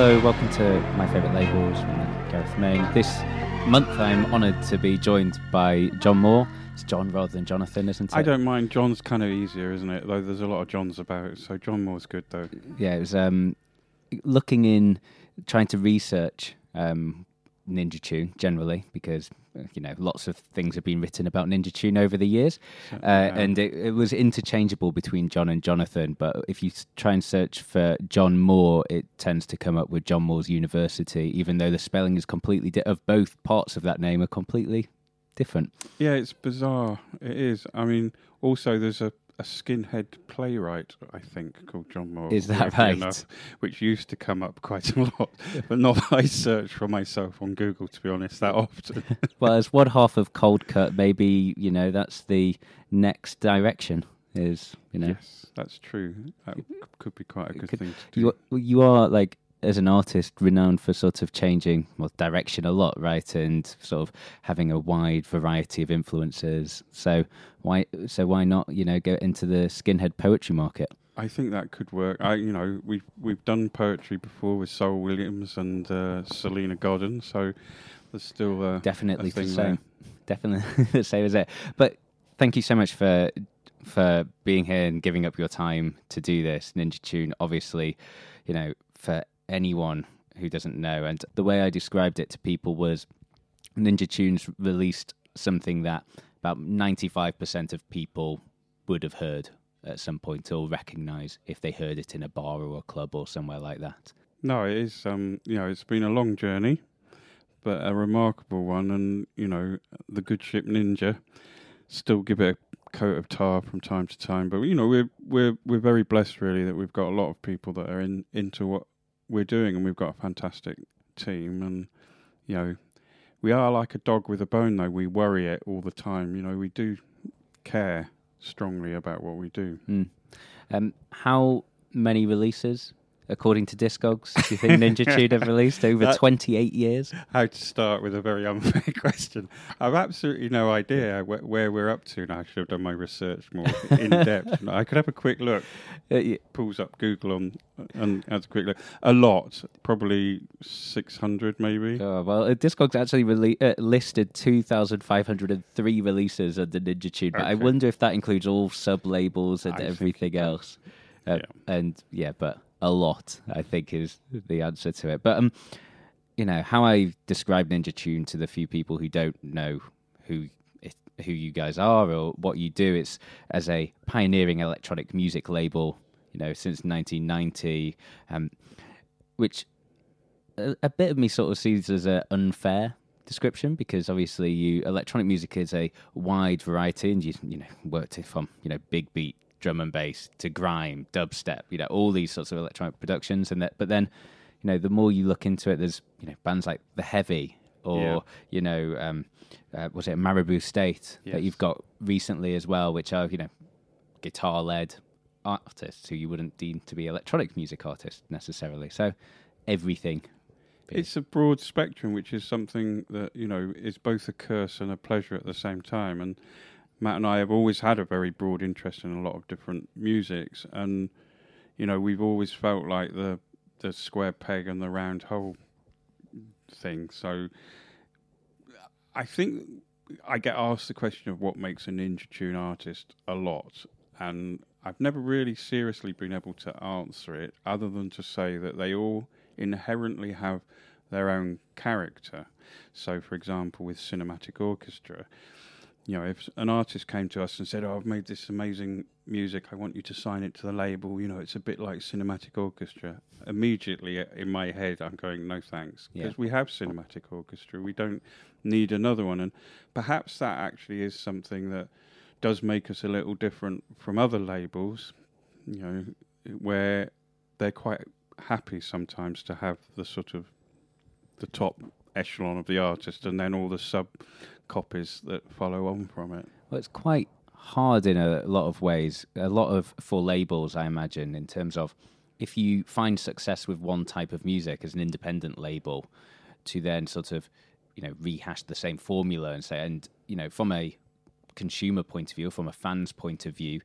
Hello, welcome to my favourite labels Gareth Main. This month I'm honoured to be joined by Jon More. It's John rather than Jonathan, isn't it? I don't mind. John's kind of easier, isn't it? Though there's a lot of Johns about, so Jon More's good though. Yeah, it was um, looking in, trying to research um, Ninja Tune generally because uh, you know lots of things have been written about Ninja Tune over the years, uh, Yeah. and it, it was interchangeable between John and Jonathan. But if you try and search for Jon More, it tends to come up with John Moore's University, even though the spelling is completely di- of both parts of that name are completely different. yeah, it's bizarre. It is. I mean, also there's a, a skinhead playwright, I think, called John Moore. Is that right? enough, which used to come up quite a lot, but not I search for myself on Google, to be honest, that often. well, as one half of Coldcut, maybe you know that's the next direction. Is you know Yes, that's true. That could be quite a good could- thing to do. you you are like as an artist renowned for sort of changing well direction a lot, right? And sort of having a wide variety of influences. So why so why not you know go into the skinhead poetry market? I think that could work. I, you know, we've we've done poetry before with Saul Williams and uh, Salena Godden, so there's still uh, Definitely a the same. Definitely the same as it. But thank you so much for for being here and giving up your time to do this. Ninja Tune, obviously, you know, for anyone who doesn't know, and the way I described it to people was Ninja Tunes released something that about ninety five percent of people would have heard at some point or recognize if they heard it in a bar or a club or somewhere like that. No, it is. Um, you know, it's been a long journey, but a remarkable one. And you know, the good ship Ninja still give it a coat of tar from time to time. But you know, we're we're we're very blessed, really, that we've got a lot of people that are in into what we're doing, and we've got a fantastic team. And you know, we are like a dog with a bone, though. We worry it all the time. You know, we do care strongly about what we do. Mm. Um, how many releases, according to Discogs, do you think Ninja Tune have released over That- 28 years? how to start with a very unfair question. I've absolutely no idea where, where we're up to. And I should have done my research more in depth. I could have a quick look. Uh, y- Pulls up Google on and has a quick look. A lot, probably six hundred, maybe. oh, well, uh, Discogs actually rele- uh, listed 2,503 releases under Ninja Tune, but I wonder if that includes all sub labels and I everything else. Uh, And yeah, but a lot, I think, is the answer to it. But um, you know how I describe Ninja Tune to the few people who don't know who who you guys are or what you do. It's as a pioneering electronic music label, you know, since 1990, um, which a, a bit of me sort of sees as an unfair description because obviously you electronic music is a wide variety and you you know worked it from you know big beat drum and bass to grime dubstep you know all these sorts of electronic productions and that but then you know the more you look into it there's you know bands like the heavy or Yeah. you know um uh, was it Maribou State that you've got recently as well which are you know guitar led artists who you wouldn't deem to be electronic music artists necessarily so everything It's a broad spectrum, which is something that you know is both a curse and a pleasure at the same time. And Matt and I have always had a very broad interest in a lot of different musics, and you know we've always felt like the the square peg and the round hole thing. So I think I get asked the question of what makes a Ninja Tune artist a lot, and I've never really seriously been able to answer it, other than to say that they all inherently have their own character. So, for example, with cinematic orchestra, you know, if an artist came to us and said, "Oh, I've made this amazing music. I want you to sign it to the label," you know, it's a bit like cinematic orchestra. Immediately uh, in my head, I'm going, "No, thanks," Yeah. because we have cinematic orchestra. We don't need another one, and perhaps that actually is something that does make us a little different from other labels. You know, where they're quite happy sometimes to have the sort of the top echelon of the artist and then all the sub copies that follow on from it. Well, it's quite hard in a lot of ways. A lot of for labels, I imagine, in terms of if you find success with one type of music as an independent label, to then sort of you know rehash the same formula and say, and you know, from a consumer point of view, from a fan's point of view,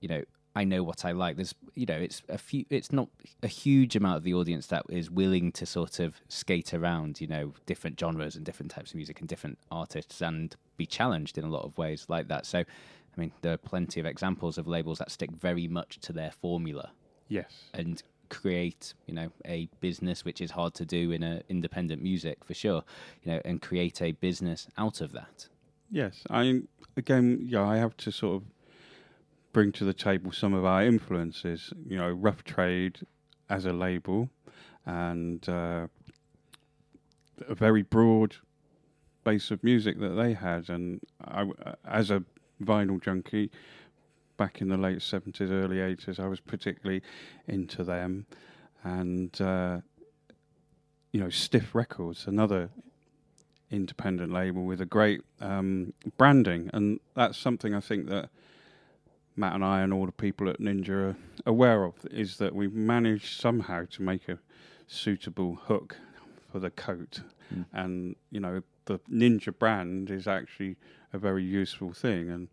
you know. I know what I like. There's, you know, it's a few. It's not a huge amount of the audience that is willing to sort of skate around, you know, different genres and different types of music and different artists, and be challenged in a lot of ways like that. So, I mean, there are plenty of examples of labels that stick very much to their formula Yes. and create, you know, a business which is hard to do in a independent music for sure, you know, and create a business out of that. Yes. I again, yeah, I have to sort of bring to the table some of our influences. You know, Rough Trade as a label, and uh, a very broad base of music that they had. And I, as a vinyl junkie, back in the late seventies, early eighties, I was particularly into them, and uh, you know, Stiff Records, another independent label with a great um, branding, and that's something I think that Matt and I and all the people at Ninja are aware of is that we've managed somehow to make a suitable hook for the coat, Mm. and you know the Ninja brand is actually a very useful thing, and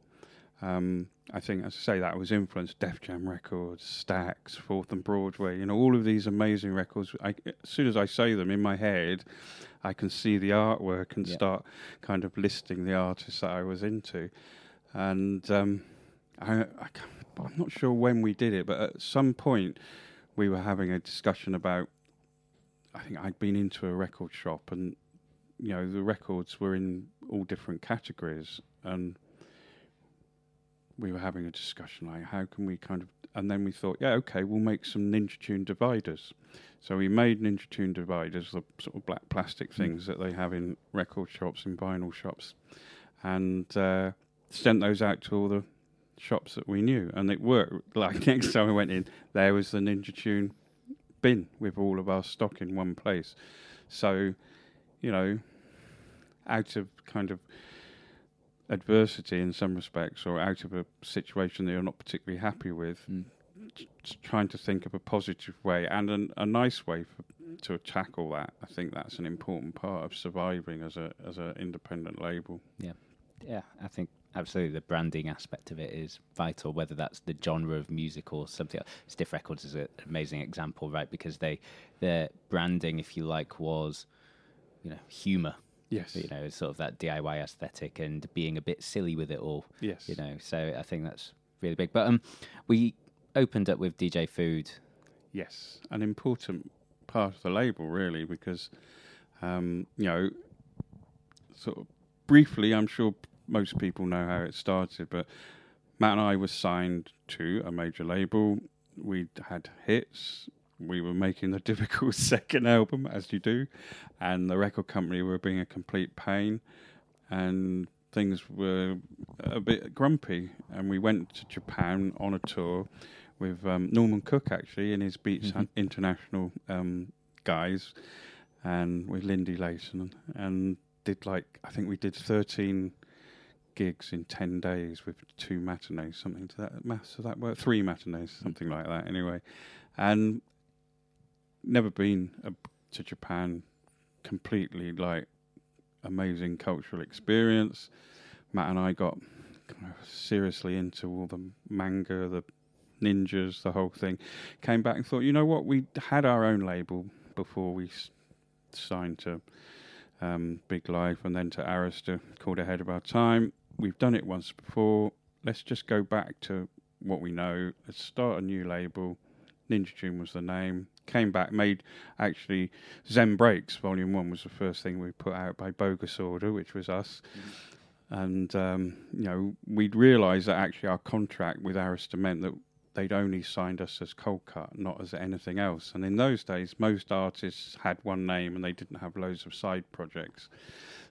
um, I think, as I say, that was influenced Def Jam Records, Stax, Fourth and Broadway. You know, all of these amazing records. I, as soon as I say them in my head, I can see the artwork and Yeah. start kind of listing the artists that I was into. And um, I, I'm not sure when we did it, but at some point we were having a discussion about. I think I'd been into a record shop, and you know the records were in all different categories, and we were having a discussion like how can we kind of and then we thought yeah okay we'll make some ninja tune dividers so we made ninja tune dividers the sort of black plastic things that they have in record shops and vinyl shops and uh, sent those out to all the shops that we knew and it worked. Like next time we went in there was the ninja tune bin with all of our stock in one place. So you know out of kind of adversity in some respects or out of a situation that you're not particularly happy with Mm. t- trying to think of a positive way and an, a nice way for, to tackle that i think that's an important part of surviving as a as an independent label. Yeah, Yeah, I think absolutely the branding aspect of it is vital, whether that's the genre of music or something else. Stiff Records is an amazing example, right? Because they their branding, if you like, was you know humor. yes You know, sort of that DIY aesthetic and being a bit silly with it all. yes You know, so I think that's really big. But um, we opened up with DJ Food. yes an important part of the label really because um, you know sort of briefly i'm sure most people know how it started, but Matt and I were signed to a major label. We had hits. We were making the difficult second album, as you do, and the record company were being a complete pain, and things were a bit grumpy. And we went to Japan on a tour with um, Norman Cook, actually, and his Beats Mhm. International um, guys, and with Lindy Layton, and did like I think we did thirteen gigs in ten days with two matinees, something to that maths of that work, three matinees, something like that. Anyway, and never been uh, to Japan. Completely like amazing cultural experience. Matt and I got kind of seriously into all the manga, the ninjas, the whole thing. Came back and thought, you know what? We had our own label before we s- signed to um, Big Life and then to Arista, called Ahead of Our Time. We've done it once before. Let's just go back to what we know. Let's start a new label. Ninja Tune was the name. Came back, made actually Zen Brakes Volume One was the first thing we put out by Bogus Order, which was us. And um, you know, we'd realised that actually our contract with Arista meant that they'd only signed us as Coldcut, not as anything else. And in those days, most artists had one name and they didn't have loads of side projects.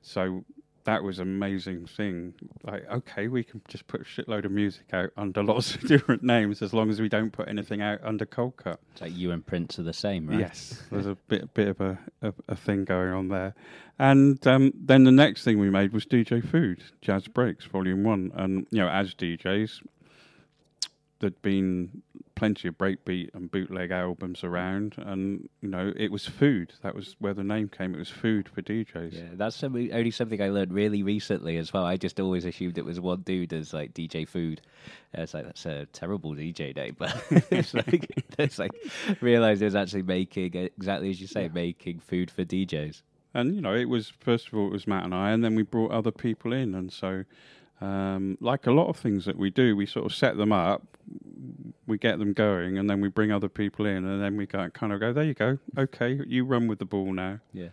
So that was an amazing thing. Like, okay, we can just put a shitload of music out under lots of different names as long as we don't put anything out under Coldcut. It's like you and Prince are the same, right? Yes, there's a bit bit of a, a, a thing going on there. And um, then the next thing we made was DJ Food, Jazz Brakes, Volume One. And you know, as DJs, there'd been plenty of breakbeat and bootleg albums around, and you know, it was food. That was where the name came. It was food for DJs. Yeah, that's something, only something I learned really recently as well. I just always assumed it was one dude as like DJ Food. Uh, It's like that's a terrible DJ name, but it's like it's like realized it was actually making exactly as you say, making food for DJs. And you know, it was first of all it was Matt and I, and then we brought other people in, and so um, like a lot of things that we do, we sort of set them up, we get them going, and then we bring other people in, and then we go, kind of go, there you go, okay, you run with the ball now. Yeah.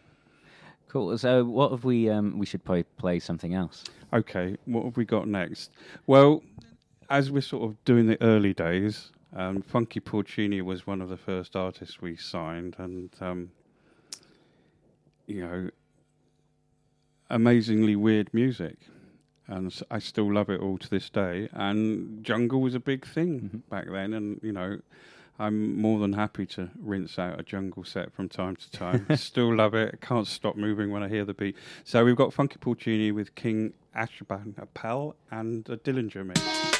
Cool. So what have we? Um, we should probably play something else. Okay, what have we got next? Well, as we're sort of doing the early days, um, Funky Porcini was one of the first artists we signed, and um, you know, amazingly weird music, and I still love it all to this day. And jungle was a big thing mm-hmm. back then, and you know. I'm more than happy to rinse out a jungle set from time to time. Still love it. Can't stop moving when I hear the beat. So we've got Funky Porcini with King Ashurbanipal and a Dillinja mix.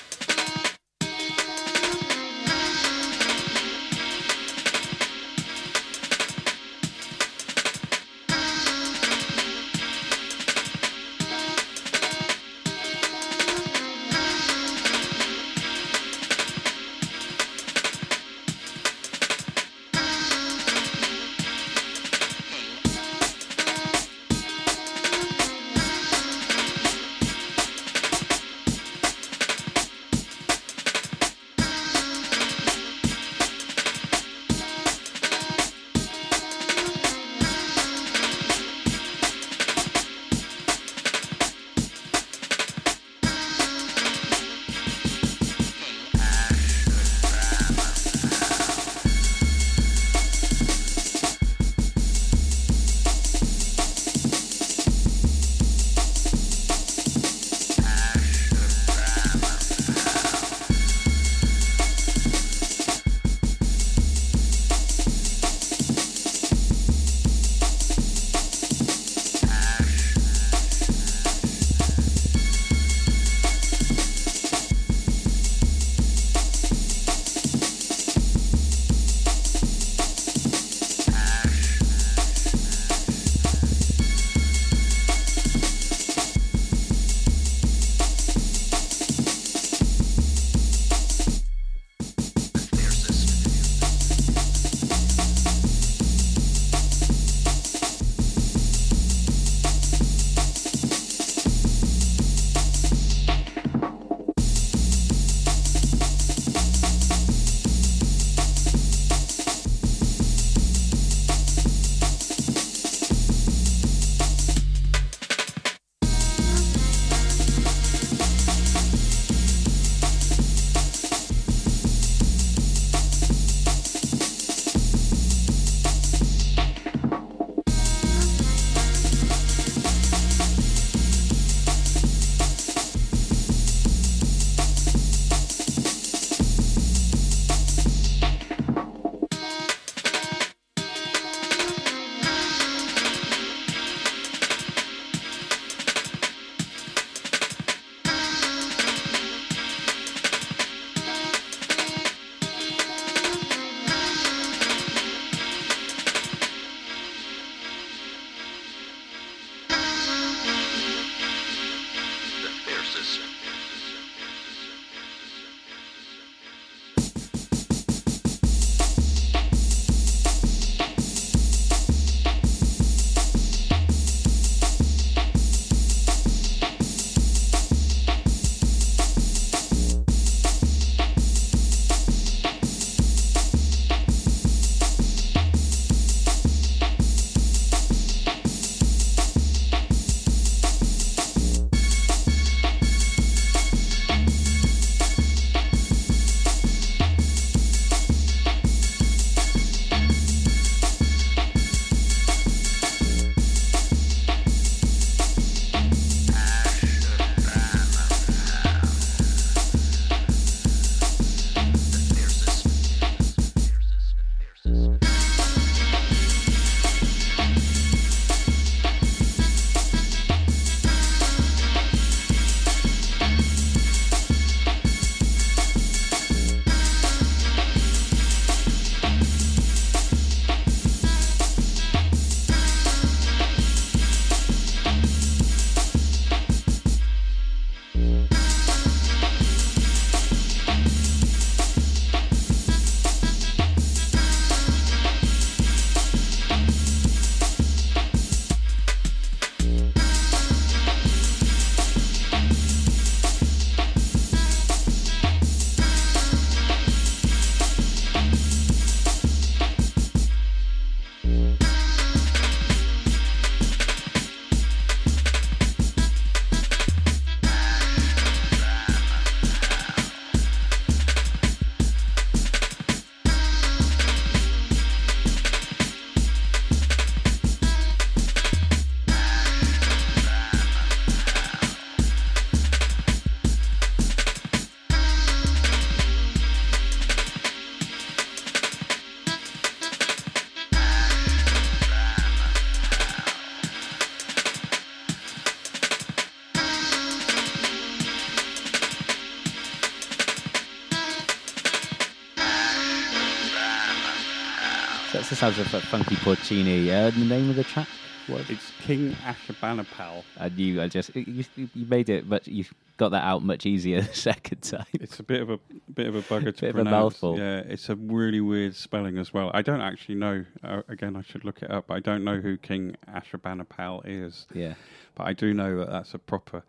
That's the sounds of uh, Funky Porcini. Uh, the name of the track? What? It's King Ashurbanipal. I knew. I just you, you made it, but you got that out much easier the second time. It's a bit of a bit of a bugger to Bit of a pronounce. mouthful. Yeah, it's a really weird spelling as well. I don't actually know. Uh, again, I should look it up. I don't know who King Ashurbanipal is, Yeah. but I do know that that's a proper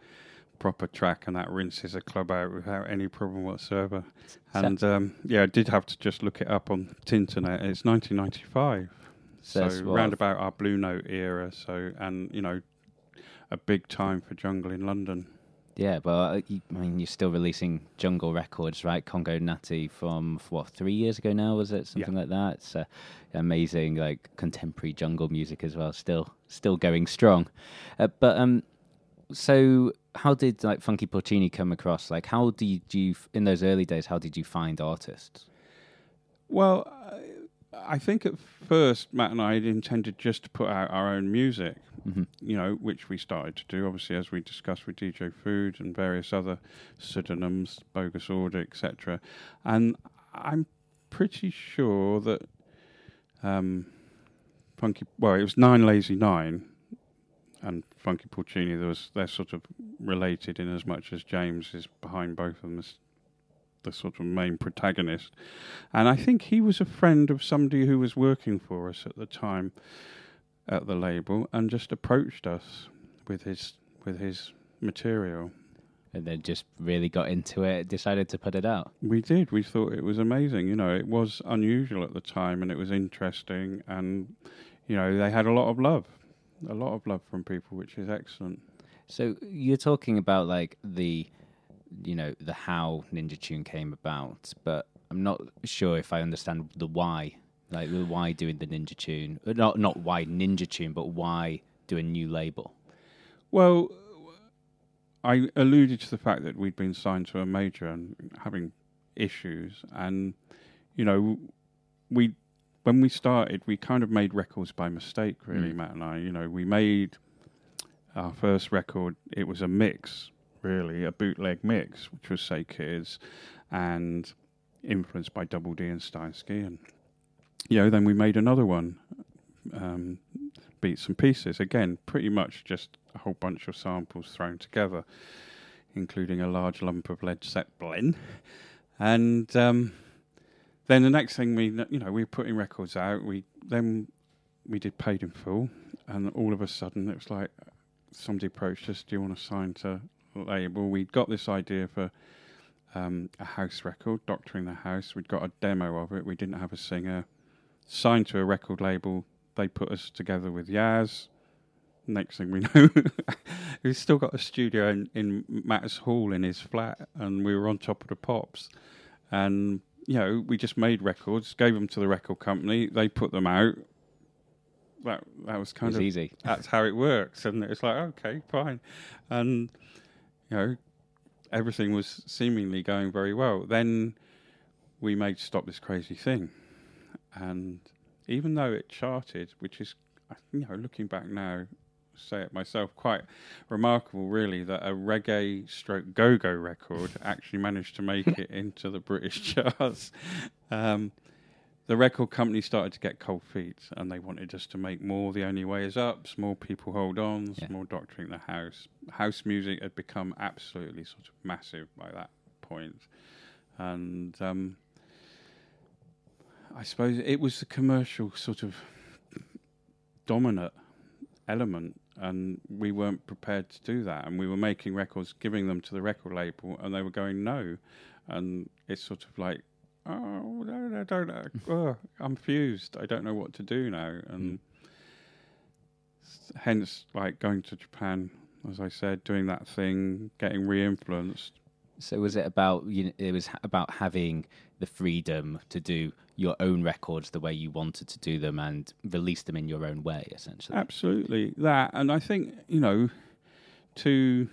proper track, and that rinses a club out without any problem whatsoever. And um, yeah, I did have to just look it up on Tinternet. It's 1995, So so round about our Blue Note era. So and you know, a big time for jungle in London. Yeah, but uh, you, I mean, you're still releasing jungle records, right? Congo Natty from what three years ago now was it something like that? It's uh, amazing, like contemporary jungle music as well. Still, still going strong. Uh, but um, so how did like Funky Porcini come across? Like, how did you in those early days? How did you find artists? Well, I, think at first Matt and I had intended just to put out our own music, hmm you know, which we started to do, obviously, as we discussed with DJ Food and various other pseudonyms, Bogus Order, etc. And I'm pretty sure that um, Funky, well, it was Nine Lazy Nine and Funky Porcini. There was they're sort of related in as much as James is behind both of them as the sort of main protagonist. And I think he was a friend of somebody who was working for us at the time at the label and just approached us with his with his material. And then just really got into it, decided to put it out. We did. We thought it was amazing. You know, it was unusual at the time and it was interesting and you know, they had a lot of love. A lot of love from people, which is excellent. So you're talking about like the, you know, the how Ninja Tune came about, but I'm not sure if I understand the why. Like the why doing the Ninja Tune, Uh, not not why Ninja Tune, but why do a new label. Well, I alluded to the fact that we'd been signed to a major and having issues, and you know, we when we started, we kind of made records by mistake, really, Mm. Matt and I. You know, we made our first record. It was a mix, really, a bootleg mix, which was Say Kids, and influenced by Double D and Steinsky, and you know, then we made another one. Um, beats and pieces. Again, pretty much just a whole bunch of samples thrown together, including a large lump of Led Zeppelin. And um, then the next thing we, you know, we were putting records out. We then we did paid in full, and all of a sudden it was like somebody approached us. Do you want to sign to label? We'd got this idea for. Um, a house record, Doctoring the House. We'd got a demo of it. We didn't have a singer. Signed to a record label, they put us together with Yazz. Next thing we know, we've still got a studio in, in Matt's hall in his flat, and we were on top of the pops. And you know, we just made records, gave them to the record company, they put them out. That that was kind was of easy. that's how it works, and it's like okay, fine, and you know, everything was seemingly going very well. Then we made "Stop This Crazy Thing," and even though it charted, which is, you know, looking back now, say it myself, quite remarkable, really, that a reggae stroke go go record actually managed to make it into the British charts. Um, the record company started to get cold feet and they wanted us to make more. The only way is up. Small people hold on. Yeah. Small doctoring the house. House music had become absolutely sort of massive by that point. point, and um, I suppose it was the commercial sort of dominant element, and we weren't prepared to do that. And we were making records, giving them to the record label, and they were going no. And it's sort of like, oh no, no, don't. Uh, know. oh, I'm fused. I don't know what to do now. And hmm. s- hence, like going to Japan, as I said, doing that thing, getting re-influenced. So was it about you know, it was about having the freedom to do your own records the way you wanted to do them and release them in your own way, essentially. Absolutely that, and I think you know, two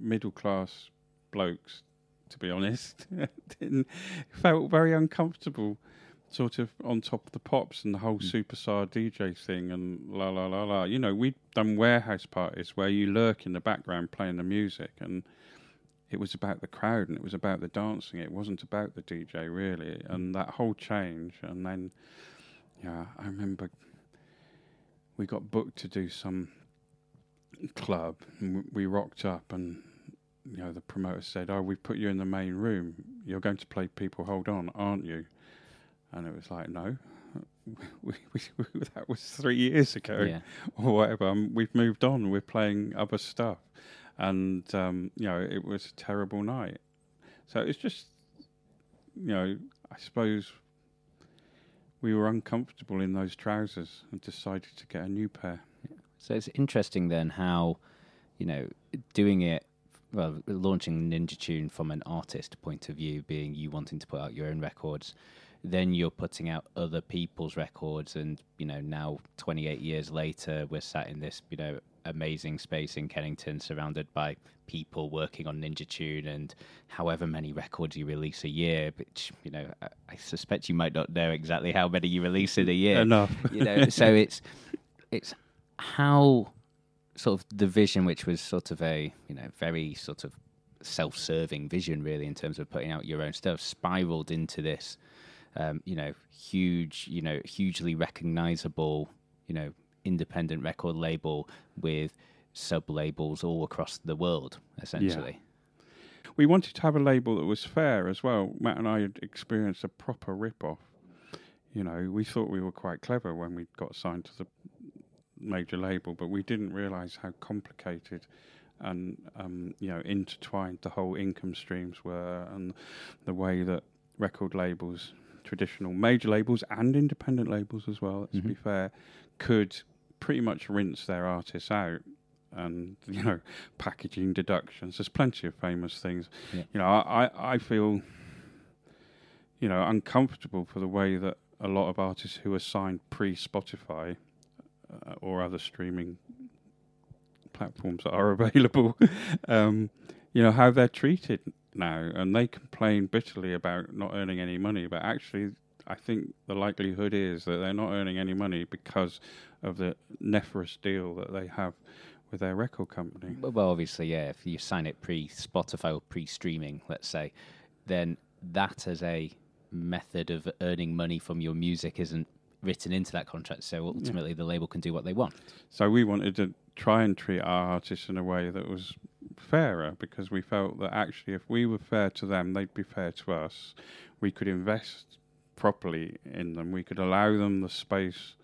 middle class blokes, to be honest, didn't, felt very uncomfortable, sort of on top of the pops and the whole Mm. superstar DJ thing and la la la la. You know, we'd done warehouse parties where you lurk in the background playing the music and. It was about the crowd and it was about the dancing. It wasn't about the DJ really, and that whole change. And then, yeah, I remember we got booked to do some club. And we rocked up, and you know the promoter said, "Oh, we put you in the main room. You're going to play People Hold On, aren't you?" And it was like, "No." We, we, we, that was three years ago, Yeah. or whatever. Um, we've moved on. We're playing other stuff, and um, you know it was a terrible night. So it's just, you know, I suppose we were uncomfortable in those trousers and decided to get a new pair. So it's interesting then how, you know, doing it, well, launching Ninja Tune from an artist point of view, being you wanting to put out your own records, then you're putting out other people's records, and you know now 28 years later, we're sat in this, you know, amazing space in Kennington, surrounded by people working on Ninja Tune, and however many records you release a year, which you know I, I suspect you might not know exactly how many you release in a year Enough. you know so it's it's how sort of the vision which was sort of a you know very sort of self-serving vision really in terms of putting out your own stuff spiraled into this um, you know huge you know hugely recognizable you know independent record label with sub labels all across the world essentially we wanted to have a label that was fair as well. Matt and I had experienced a proper rip-off. You know, we thought we were quite clever when we got signed to the major label, but we didn't realise how complicated and um, you know intertwined the whole income streams were, and the way that record labels, traditional major labels and independent labels as well, let's be Mhm. fair, could pretty much rinse their artists out. And you know, packaging deductions. There's plenty of famous things. Yeah. You know, I, I feel, you know, uncomfortable for the way that a lot of artists who are signed pre Spotify uh, or other streaming platforms that are available, um, you know, how they're treated now, and they complain bitterly about not earning any money. But actually, I think the likelihood is that they're not earning any money because of the nefarious deal that they have with their record company. Well, obviously, yeah. If you sign it pre Spotify or pre streaming, let's say, then that as a method of earning money from your music isn't written into that contract. So ultimately, the label can do what they want. So we wanted to try and treat our artists in a way that was fairer because we felt that actually if we were fair to them, they'd be fair to us. We could invest properly in them. We could allow them the space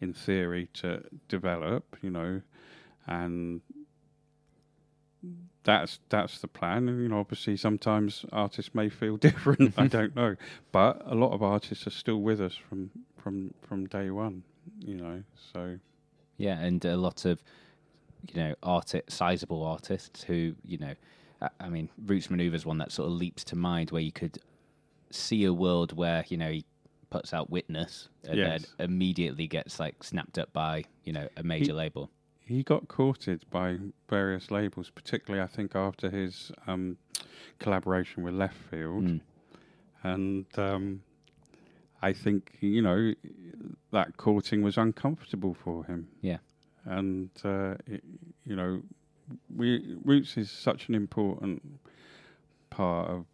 in theory to develop, you know, and that's that's the plan. And, you know, obviously sometimes artists may feel different. I mm-hmm. don't know, but a lot of artists are still with us from from from day one. You know, so Yeah, and a lot of you know arti- sizable artists who you know, I, I mean, Roots Manuva is one that sort of leaps to mind where you could see a world where you know he puts out Witness and Yes. then immediately gets like snapped up by you know a major He- label. he got courted by various labels, particularly I think after his um, collaboration with Left Field, Mm. and um, I think you know that courting was uncomfortable for him. Yeah. and uh, it, you know, we Roots is such an important part of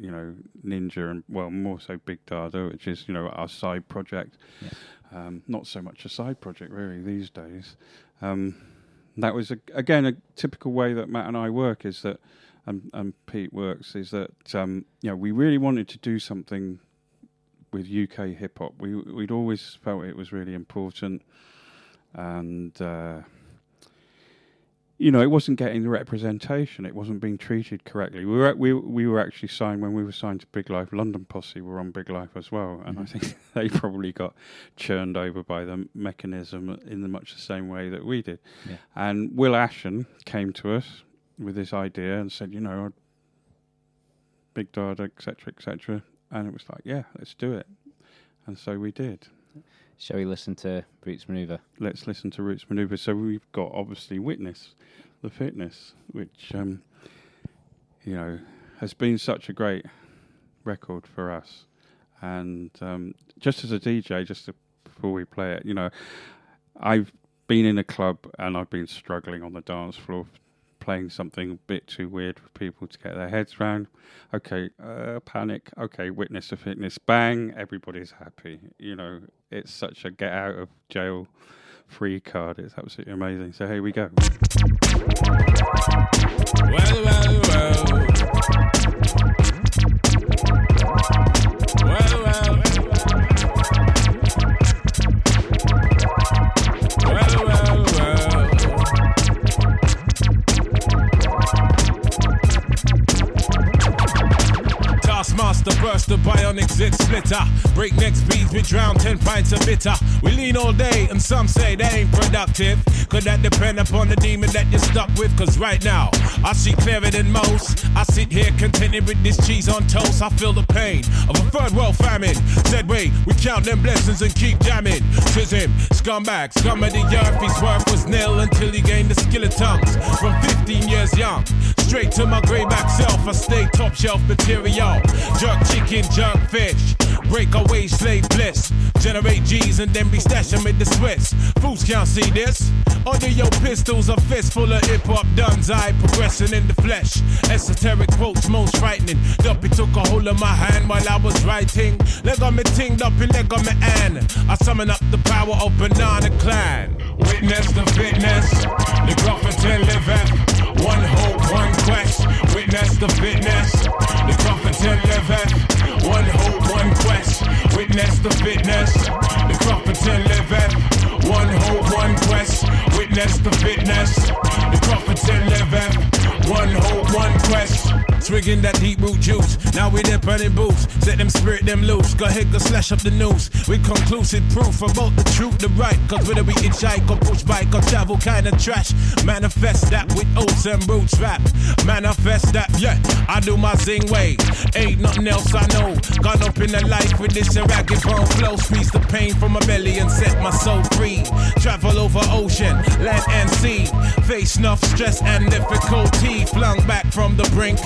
you know Ninja and well more so Big Dada, which is you know our side project. Yeah. Um, not so much a side project really these days. Um, that was a, again a typical way that Matt and I work is that, and, and Pete works is that um, you know we really wanted to do something with UK hip hop. We we'd always felt it was really important, and uh, you know it wasn't getting the representation. It wasn't being treated correctly. We were we we were actually signed when we were signed to Big Life. London Posse were on Big Life as well, and I mm-hmm. think they probably got churned over by the mechanism in the much the same way that we did. Yeah. And Will Ashon came to us with this idea and said, you know, Big Dada, etc., etc. And it was like, yeah, let's do it. And so we did. Shall we listen to Roots Manuva? Let's listen to Roots Manuva. So we've got obviously Witness, the fitness, which, um, you know, has been such a great record for us. And um, just as a DJ, just to, before we play it, you know, I've been in a club and I've been struggling on the dance floor playing something a bit too weird for people to get their heads round. Okay, uh, panic. Okay, witness to fitness. Bang, everybody's happy. You know, it's such a get out of jail free card. It's absolutely amazing. So here we go. Well, well. Well, the bionic zit splitter. Breakneck speeds, we drown 10 pints of bitter. We lean all day, and some say that ain't productive. Could that depend upon the demon that you're stuck with? Cause right now, I see clearer than most. I sit here contented with this cheese on toast. I feel the pain of a third world famine. Said, wait, we count them blessings and keep jamming. Tis him, scumbag, scum of the earth. His worth was nil until he gained the skill of tongues. From 15 years young, straight to my grayback self. I stay top shelf material. Jerk chicken, jerk fish. Break away slave bliss. Generate G's and then be stashing with the Swiss. Fools can't see this. Under your pistols, a fist full of hip hop duns. I progressing in the flesh. Esoteric quotes, most frightening. Duppy took a hold of my hand while I was writing. Leg on me ting, up leg on me an. I summon up the power of Banana Clan. Witness the fitness. The Grufferton liveth. One hope, one quest. Witness the fitness. The fitness. Swigging that deep root juice. Now we there burning boots. Set them spirit them loose. Go ahead, go slash up the news. With conclusive proof about the truth, the right. Cause whether we hitchhike or push bike or travel kind of trash. Manifest that with oats and roots rap. Manifest that, yeah. I do my zing way. Ain't nothing else I know. Gone up in the life with this ragged bone flow. Squeeze the pain from my belly and set my soul free. Travel over ocean, land and sea. Face enough stress and difficulty. Flung back from the brink.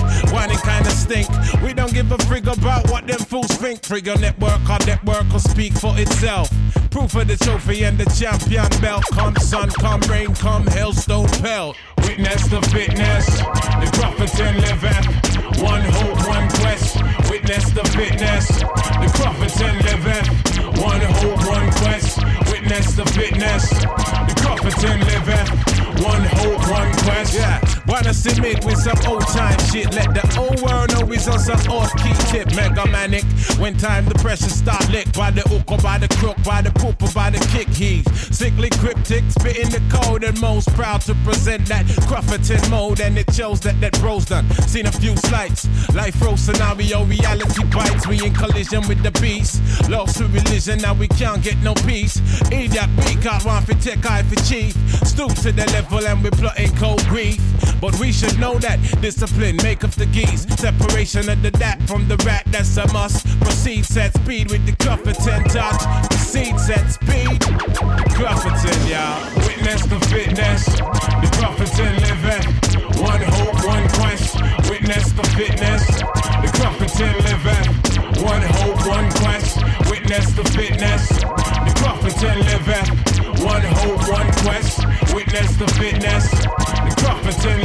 Kinda stink. We don't give a frig about what them fools think. Trigger network, our network will speak for itself. Proof of the trophy and the champion belt. Come sun, come rain, come hailstone pelt. Witness the fitness, the Grufferton liveth. One hope, one quest. Witness the fitness, the Grufferton liveth. One hope, one quest. Witness the fitness, the Grufferton liveth. One hope, one quest. Yeah, wanna submit with some old time shit. Let the old world know we's on some off key tip. Mega manic. When time the pressure start lick by the hook or by the crook, by the poop or by the kick. He's sickly cryptic, spitting the code and most proud to present that Crufferton mode. And it shows that that bro's done. Seen a few slights. Life row scenario, reality bites. We in collision with the beast. Lost to religion, now we can't get no peace. Idiot, we can't want for tech, eye for chief. Stoop to the level and we're plotting cold grief. But we should know that discipline make up the geese. Separation of the dat from the rat, that's a must. Proceed, set speed with the Crufferton touch. Proceed, set speed. Crufferton, y'all. Witness the fitness. The Crufferton living. One hope, one quest. Witness the fitness. The Crufferton living. One hope, one quest. Witness the fitness. The Crufferton living. Witness the fitness. The Crufferton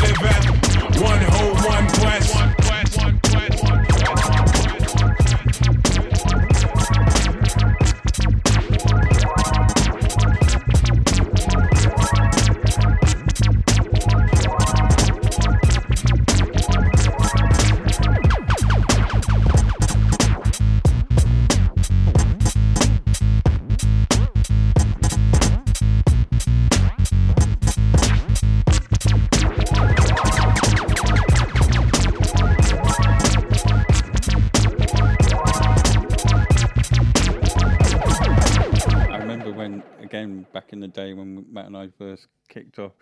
day when Matt and I first kicked off,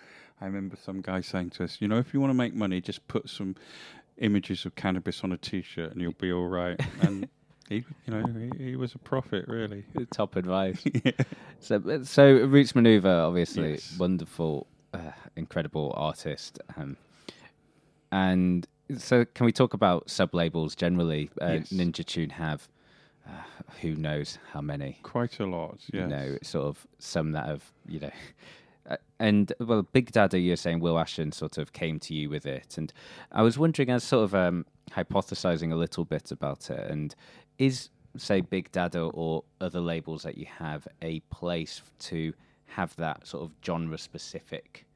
I remember some guy saying to us, you know, if you want to make money, just put some images of cannabis on a T-shirt and you'll be all right. And he, you know, he, he was a prophet, really. Top advice. So, so Roots Manuva, obviously, Yes. wonderful, uh, incredible artist. Um, and so, can we talk about sub labels generally? Uh, Yes. Ninja Tune have uh, who knows how many? Quite a lot, yeah. You know, sort of some that have, you know, Uh, and well, Big Dada, you're saying Will Ashon sort of came to you with it, and I was wondering, as sort of um, hypothesizing a little bit about it, and is say Big Dada or other labels that you have a place to have that sort of genre specific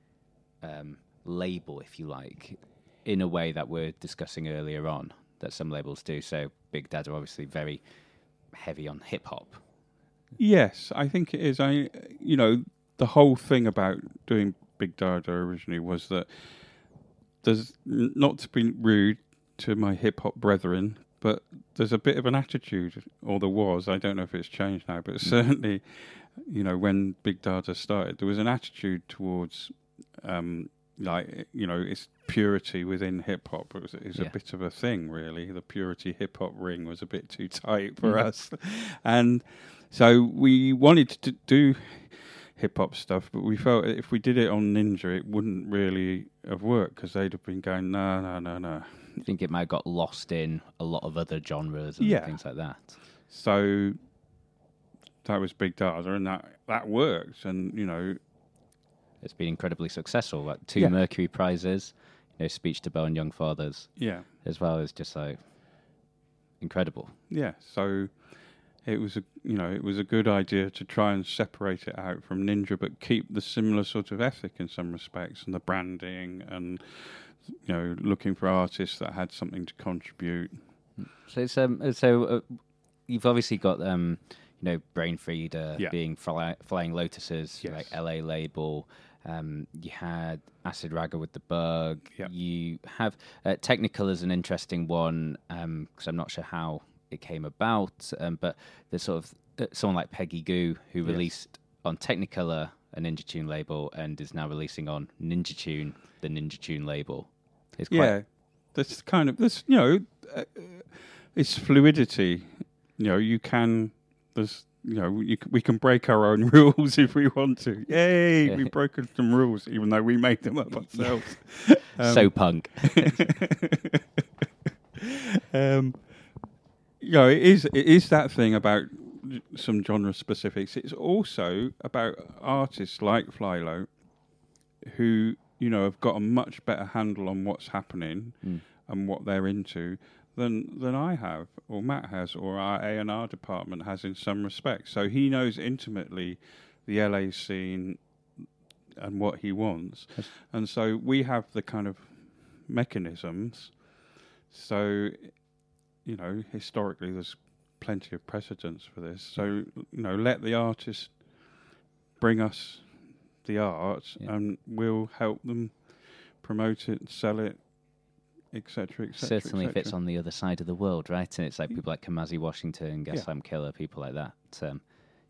um, label, if you like, in a way that we're discussing earlier on that some labels do. So Big Dada obviously very heavy on hip hop. Yes, I think it is. I, you know, the whole thing about doing Big Dada originally was that there's not to be rude to my hip hop brethren, but there's a bit of an attitude, or there was. I don't know if it's changed now, but certainly, you know, when Big Dada started, there was an attitude towards, um, like, you know, it's purity within hip hop. It was, Yeah. a bit of a thing, really. The purity hip hop ring was a bit too tight for Mhm. us, and so we wanted to do hip hop stuff, but we felt if we did it on Ninja, it wouldn't really have worked because they'd have been going, no, no, no, no. I think it might have got lost in a lot of other genres and Yeah. things like that. So that was Big Dada, and that that worked. And you know, It's been incredibly successful. Like two Yeah. Mercury prizes, you know, Speech Debelle and Young Fathers yeah, as well is just like incredible. yeah. So it was a you know it was a good idea to try and separate it out from Ninja, but keep the similar sort of ethic in some respects, and the branding, and you know, looking for artists that had something to contribute. So it's um so uh, you've obviously got um you know Brainfeeder Yeah. being fly, Flying Lotus's Yes. like LA label. Um, you had Acid Ragga with the Bug. Yeah. You have uh, Technical is an interesting one because I'm not sure how it came about, um, but there's sort of uh, someone like Peggy Gou who Yes. released on Technicolour a Ninja Tune label and is now releasing on Ninja Tune the Ninja Tune label. It's quite yeah, that's kind of this. You know, uh, it's fluidity. You know, you can. There's. You know, you, we can break our own rules if we want to. Yay, we've broken some rules, even though we made them up ourselves. Um, so punk. um, you know, it is it is that thing about some genre specifics. It's also about artists like Flylo, who you know have got a much better handle on what's happening Mm. and what they're into than than I have, or Matt has, or our A and R department has in some respects. So he knows intimately the LA scene and what he wants, Yes. and so we have the kind of mechanisms. So, you know, historically, there's plenty of precedents for this. So, you know, let the artist bring us the art, Yeah. and we'll help them promote it, sell it, etc. etc. Certainly, if it's on the other side of the world, right? And it's like people like Kamasi Washington, Yeah. Gaslamp Killer, people like that. Um,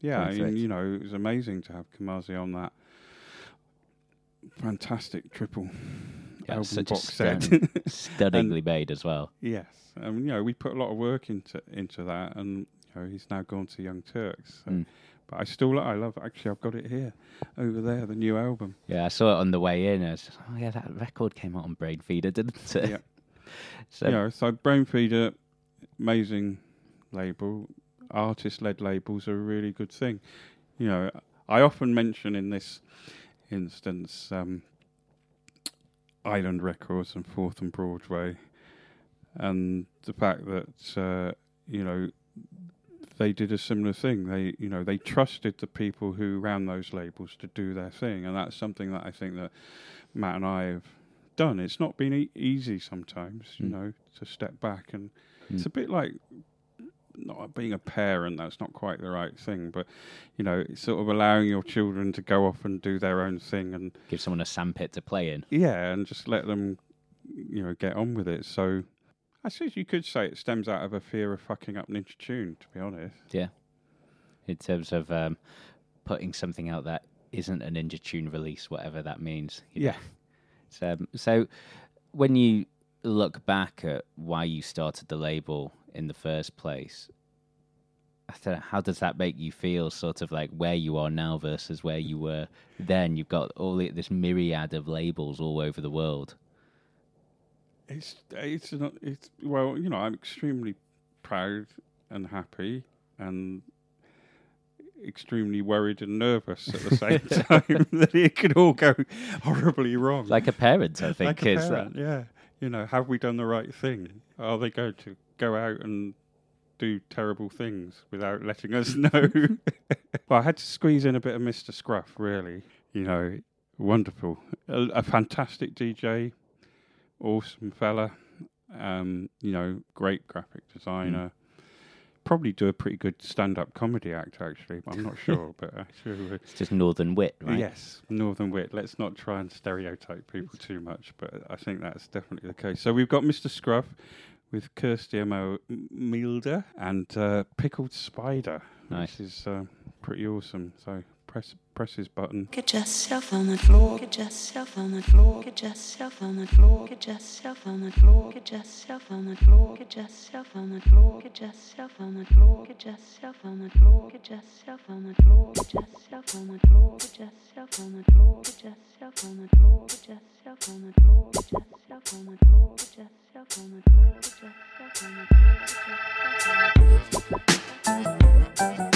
Yeah, and it. you know, it was amazing to have Kamasi on that fantastic triple yeah, album such a box set. stun- stunningly made as well. yes, um, you know, we put a lot of work into into that, and you know, he's now gone to Young Turks. So. Mm. But I still, I love. Actually, I've got it here, over there, the new album. Yeah, I saw it on the way in. I was just, oh yeah, that record came out on Brainfeeder, didn't it? Yeah. So know, so Brainfeeder, amazing label. Artist-led labels are a really good thing. You know, I often mention in this instance um, Island Records and Fourth and Broadway, and the fact that uh, you know they did a similar thing. They, you know, they trusted the people who ran those labels to do their thing, and that's something that I think that Matt and I have done. It's not been e- easy sometimes, you Mm. know, to step back, and Mm. it's a bit like not being a parent. That's not quite the right thing, but you know, it's sort of allowing your children to go off and do their own thing, and give someone a sandpit to play in. yeah, and just let them, you know, get on with it. So. I suppose you could say it stems out of a fear of fucking up Ninja Tune, to be honest. Yeah. In terms of um, putting something out that isn't a Ninja Tune release, whatever that means. you know. Yeah. So, when you look back at why you started the label in the first place, how does that make you feel? Sort of like where you are now versus where you were then. You've got all this myriad of labels all over the world. It's it's not it's well, you know, I'm extremely proud and happy, and extremely worried and nervous at the same time that it could all go horribly wrong. Like a parent, I think. Like a is parent, yeah. You know, have we done the right thing? Are they going to go out and do terrible things without letting us know? well, I had to squeeze in a bit of Mr. Scruff, really. You know, wonderful. A, a fantastic DJ, awesome fella. Um, you know, great graphic designer. Probably do a pretty good stand-up comedy act, actually. I'm not sure, but actually, It's just northern wit, right? Yes, Northern Wit. Let's not try and stereotype people too much, but I think that's definitely the case. So we've got Mr. Scruff with Kirsty Mo Milder and uh, Pickled Spider, Nice. which is uh, pretty awesome. So press press his button. Get yourself on the floor, get yourself on the floor, get yourself on the floor, get yourself on the floor, get yourself on the floor, get yourself on the floor, get yourself on the floor, get yourself on the floor, get yourself on the floor, get yourself on the floor, get yourself on the floor, get yourself on the floor, get yourself on the floor, get yourself on the floor, get yourself on the floor, get yourself on the floor, get yourself on the floor.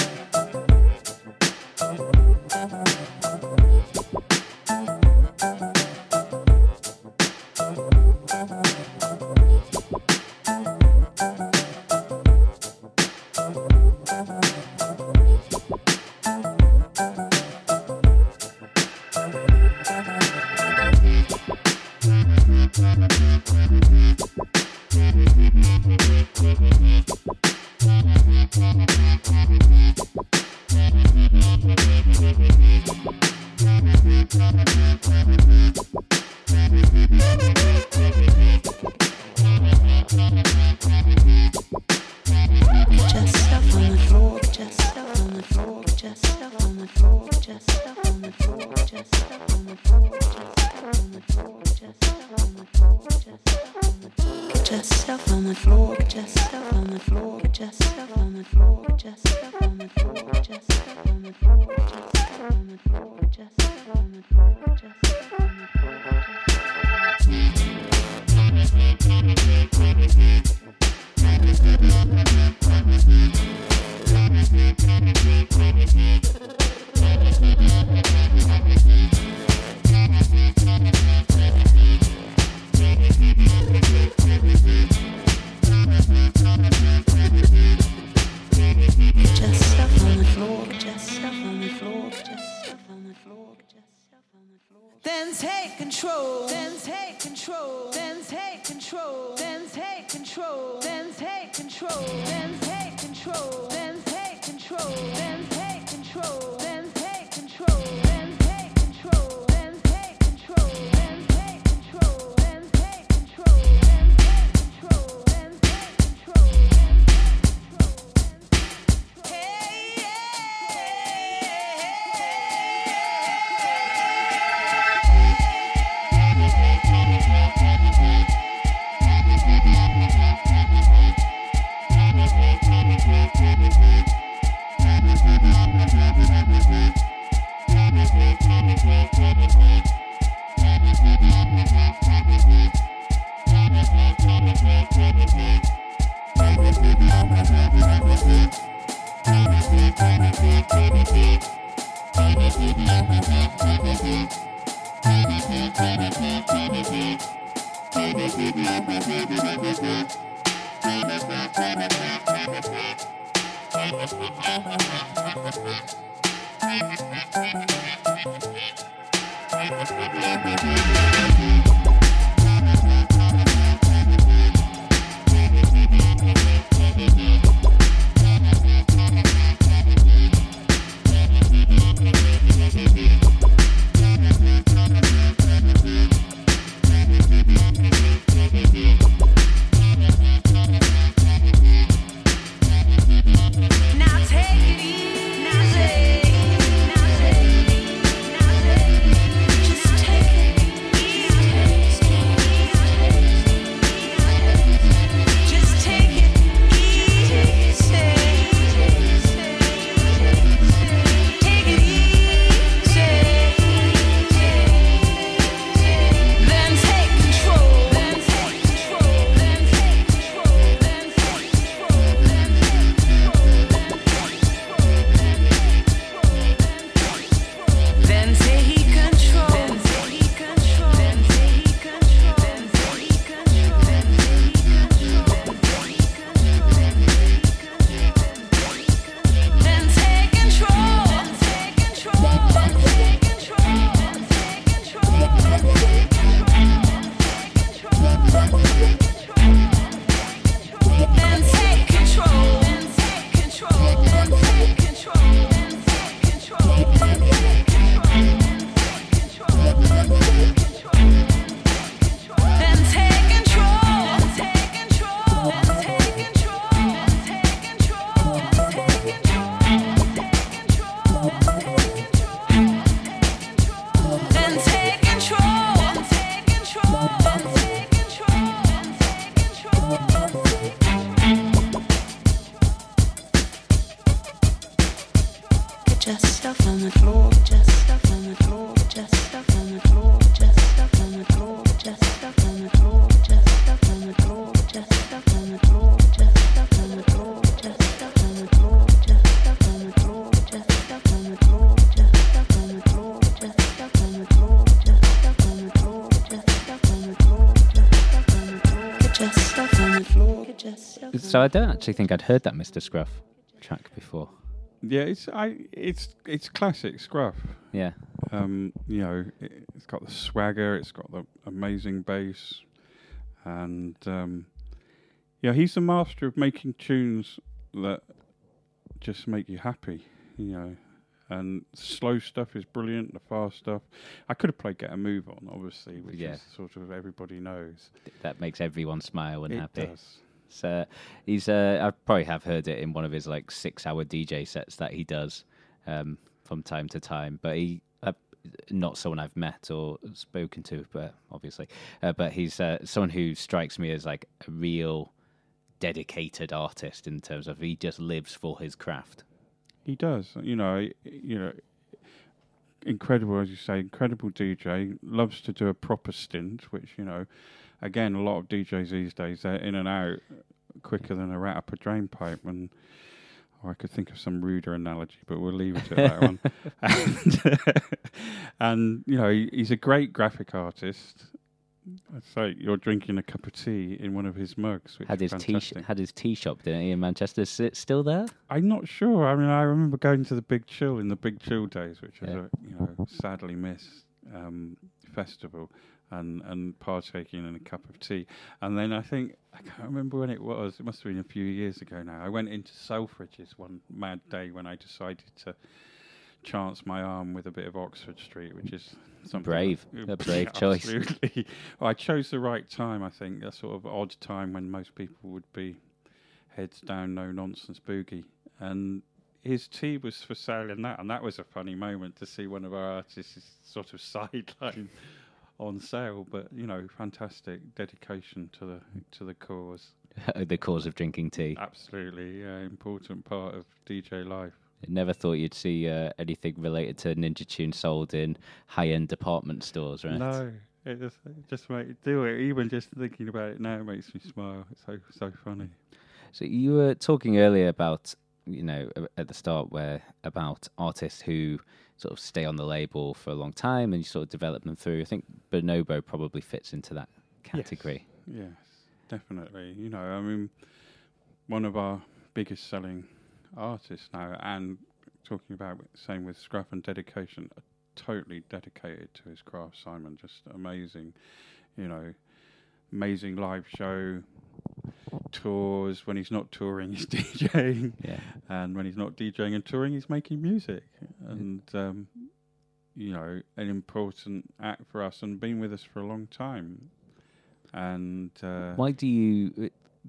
So I don't actually think I'd heard that Mr. Scruff track before. Yeah, it's I it's it's classic Scruff. Yeah. Um, you know, it, it's got the swagger, it's got the amazing bass, and um, yeah, he's the master of making tunes that just make you happy. You know, and slow stuff is brilliant. The fast stuff, I could have played "Get a Move On," obviously, which Yeah. is sort of everybody knows. That makes everyone smile and it happy. does. So he's uh, I probably have heard it in one of his like six hour DJ sets that he does um, from time to time. But he uh, not someone I've met or spoken to, but obviously, uh, but he's uh, someone who strikes me as like a real dedicated artist in terms of he just lives for his craft. He does. You know, you know, incredible as you say, incredible DJ. Loves to do a proper stint, which you know, again, a lot of DJs these days they're in and out quicker than a rat up a drain pipe. And or I could think of some ruder analogy, but we'll leave it at that one. And, and you know, he, he's a great graphic artist. I'd say you're drinking a cup of tea in one of his mugs. Which Had his tea fantastic. had his tea shop, didn't he, in Manchester? Is it still there? I'm not sure. I mean, I remember going to the Big Chill in the Big Chill days, which was Yeah. a you know sadly missed um, festival, and and partaking in a cup of tea. And then I think I can't remember when it was. It must have been a few years ago now. I went into Selfridges one mad day when I decided to chance my arm with a bit of Oxford Street, which is something Brave. A brave choice. Absolutely. Well, I chose the right time. I think a sort of odd time when most people would be heads down, no nonsense boogie. And his tea was for sale in that, and that was a funny moment to see one of our artists sort of sideline on sale. But you know, fantastic dedication to the to the cause. the cause of drinking tea. Absolutely, yeah, important part of DJ life. Never thought you'd see uh, anything related to Ninja Tune sold in high-end department stores, right? No, it just it just make do it. Even just thinking about it now makes me smile. It's so so funny. So you were talking earlier about, you know, at the start where about artists who sort of stay on the label for a long time and you sort of develop them through. I think Bonobo probably fits into that category. Yes, definitely. You know, I mean, one of our biggest selling artists now, and talking about same with Scruff and dedication, totally dedicated to his craft. Simon, just amazing. You know, amazing live show. Tours when he's not touring, he's DJing, Yeah. and when he's not DJing and touring, he's making music. And um, you know, an important act for us, and been with us for a long time. And uh, Why do you uh,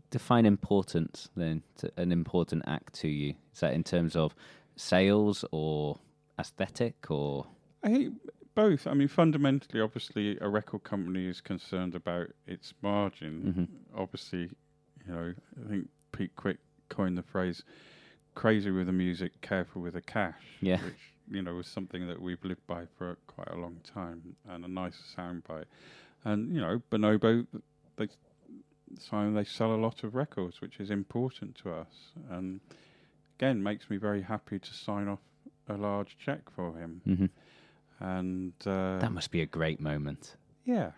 define importance then? To an important act to you? Is that in terms of sales or aesthetic or? I think both. I mean, fundamentally, obviously, a record company is concerned about its margin. Obviously, you know, I think Pete Quicke coined the phrase "crazy with the music, careful with the cash," Yeah. which you know was something that we've lived by for quite a long time, and a nice soundbite. And you know, Bonobo, they so they sell a lot of records, which is important to us, and again makes me very happy to sign off a large check for him. Mhm. And uh, That must be a great moment yeah,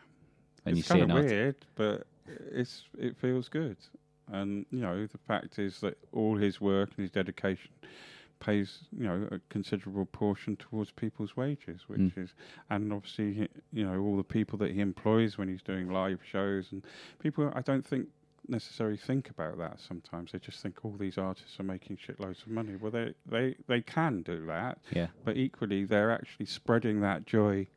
when it's you see kind of weird, but it's it feels good. And you know, the fact is that all his work and his dedication pays you know a considerable portion towards people's wages, which Mm. is and obviously he- you know all the people that he employs when he's doing live shows and people. I don't think necessarily think about that sometimes they just think all these artists are making shitloads of money well they they they can do that Yeah. but equally they're actually spreading that joy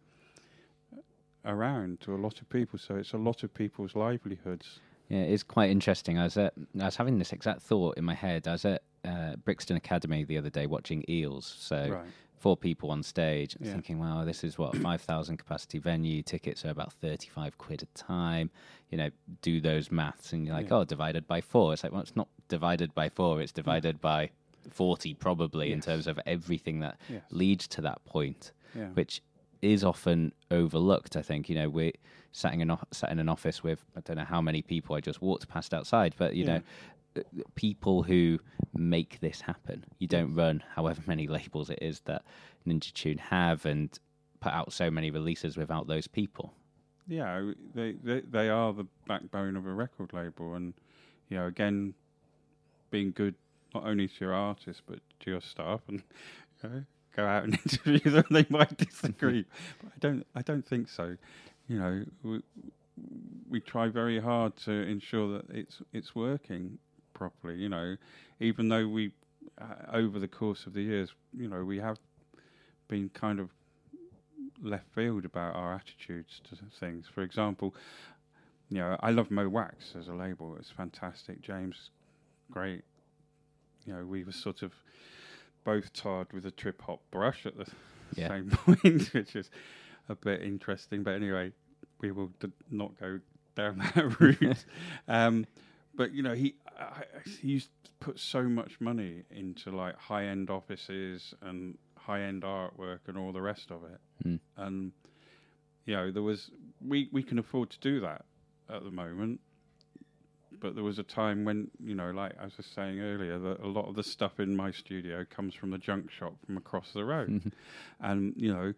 around to a lot of people so it's a lot of people's livelihoods Yeah, it's quite interesting. I was at, I was having this exact thought in my head. I was at uh, Brixton Academy the other day watching Eels. So Right. four people on stage. Yeah. Thinking, wow, this is what five thousand capacity venue. Tickets are about thirty five quid a time. You know, do those maths, and you're like, Yeah. oh, divided by four. It's like, well, it's not divided by four. It's divided by 40 probably in terms of everything that Yes. leads to that point Yeah. which is often overlooked. I think you know we sat in an o- sat in an office with I don't know how many people I just walked past outside, but you Yeah. know people who make this happen. You don't run however many labels it is that Ninja Tune have and put out so many releases without those people. yeah, they, they they are the backbone of a record label, and you know, again, being good not only to your artists but to your staff, and you know, go out and interview them. They might disagree, but I don't. I don't think so. You know, we, we try very hard to ensure that it's it's working properly. You know, even though we uh, over the course of the years, you know, we have been kind of left field about our attitudes to things. For example, you know, I love Mo Wax as a label. It's fantastic. James, great. You know, we were sort of both tarred with a trip hop brush at the Yeah. same point, which is a bit interesting. But anyway, we will d- not go down that route. um, but you know, he I, I- he put so much money into like high end offices and high end artwork and all the rest of it. Mm. And you know, there was we we can afford to do that at the moment. But there was a time when, you know, like I was just saying earlier, that a lot of the stuff in my studio comes from the junk shop from across the road. and, you know,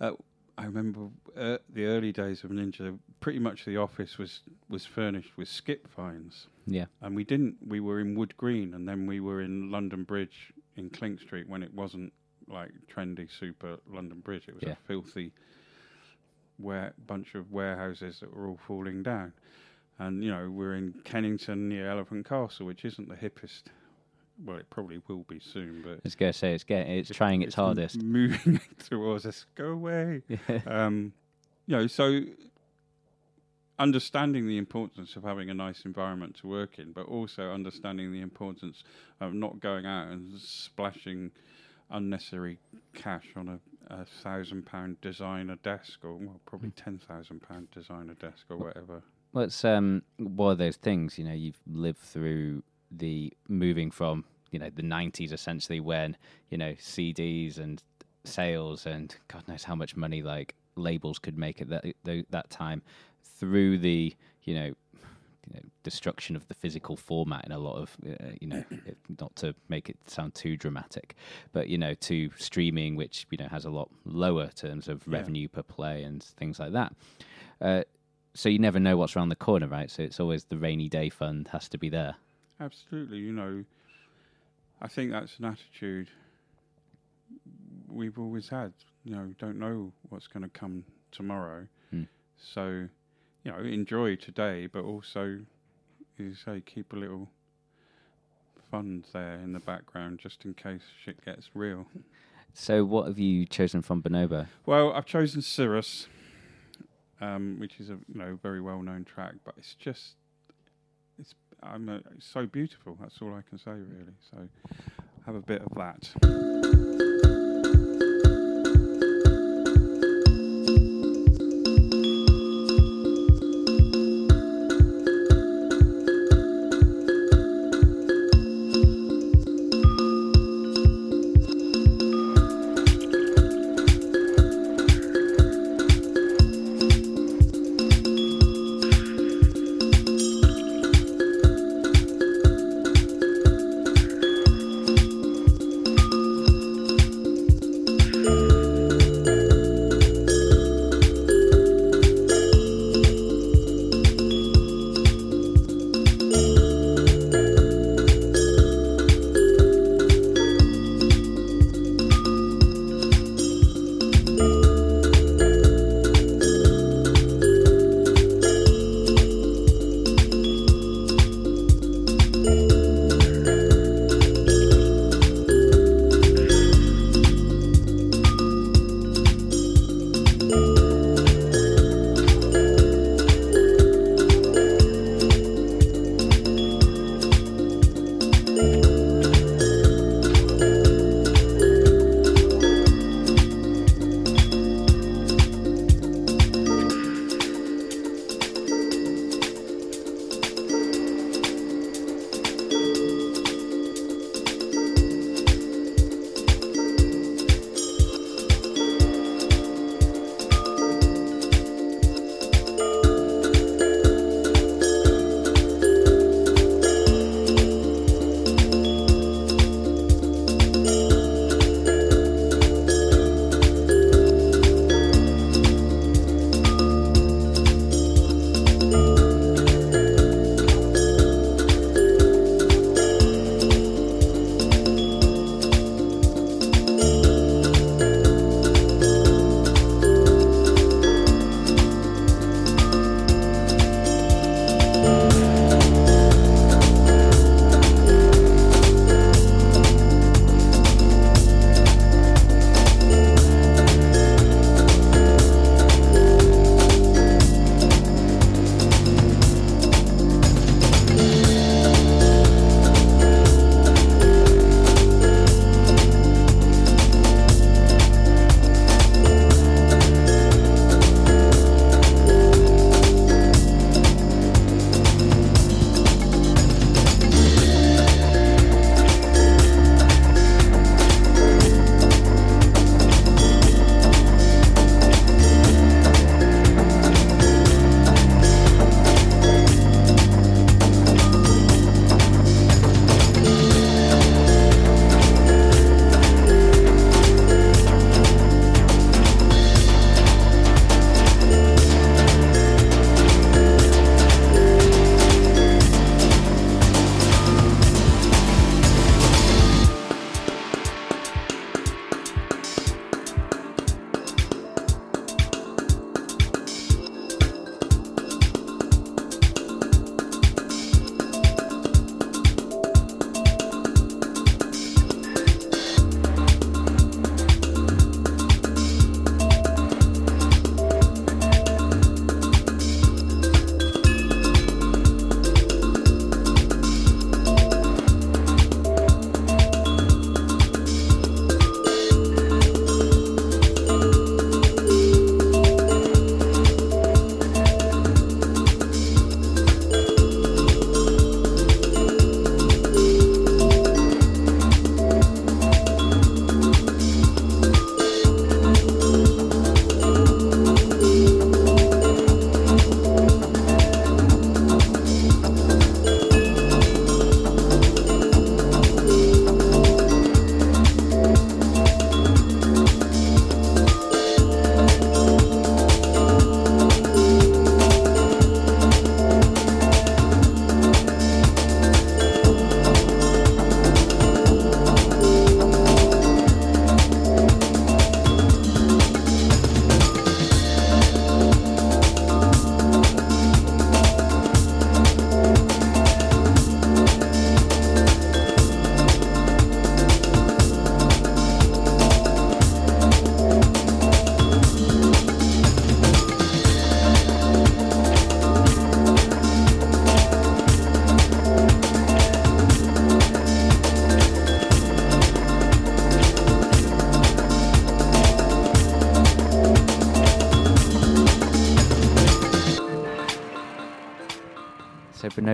uh, I remember uh, the early days of Ninja, pretty much the office was, was furnished with skip finds. Yeah, And we didn't, we were in Wood Green and then we were in London Bridge in Clink Street when it wasn't like trendy super London Bridge. It was Yeah. a filthy ware- bunch of warehouses that were all falling down. And, you know, we're in Kennington near Elephant Castle, which isn't the hippest. Well, it probably will be soon, but I was gonna say it's getting it's trying its m- hardest. Moving towards us. Go away. um, you know, so understanding the importance of having a nice environment to work in, but also understanding the importance of not going out and splashing unnecessary cash on a, a thousand pound designer desk or well, probably ten thousand pound designer desk or whatever. Well, it's um, one of those things, you know, you've lived through the moving from, you know, the 90s essentially when, you know, CDs and sales and God knows how much money like labels could make at that, that time through the, you know, you know, destruction of the physical format in a lot of, uh, you know, it- not to make it sound too dramatic, but you know, to streaming, which you know has a lot lower terms of Yeah. revenue per play and things like that. Uh, so you never know what's around the corner, right? So it's always the rainy day fund has to be there. Absolutely, you know, I think that's an attitude we've always had. You know, don't know what's going to come tomorrow, Hmm. so you know, enjoy today, but also, as you say, keep a little fund there in the background just in case shit gets real. So what have you chosen from Bonobo? Well, I've chosen Cirrus, um, which is a you know very well known track, but it's just it's I'm uh it's so beautiful. That's all I can say really. So have a bit of that.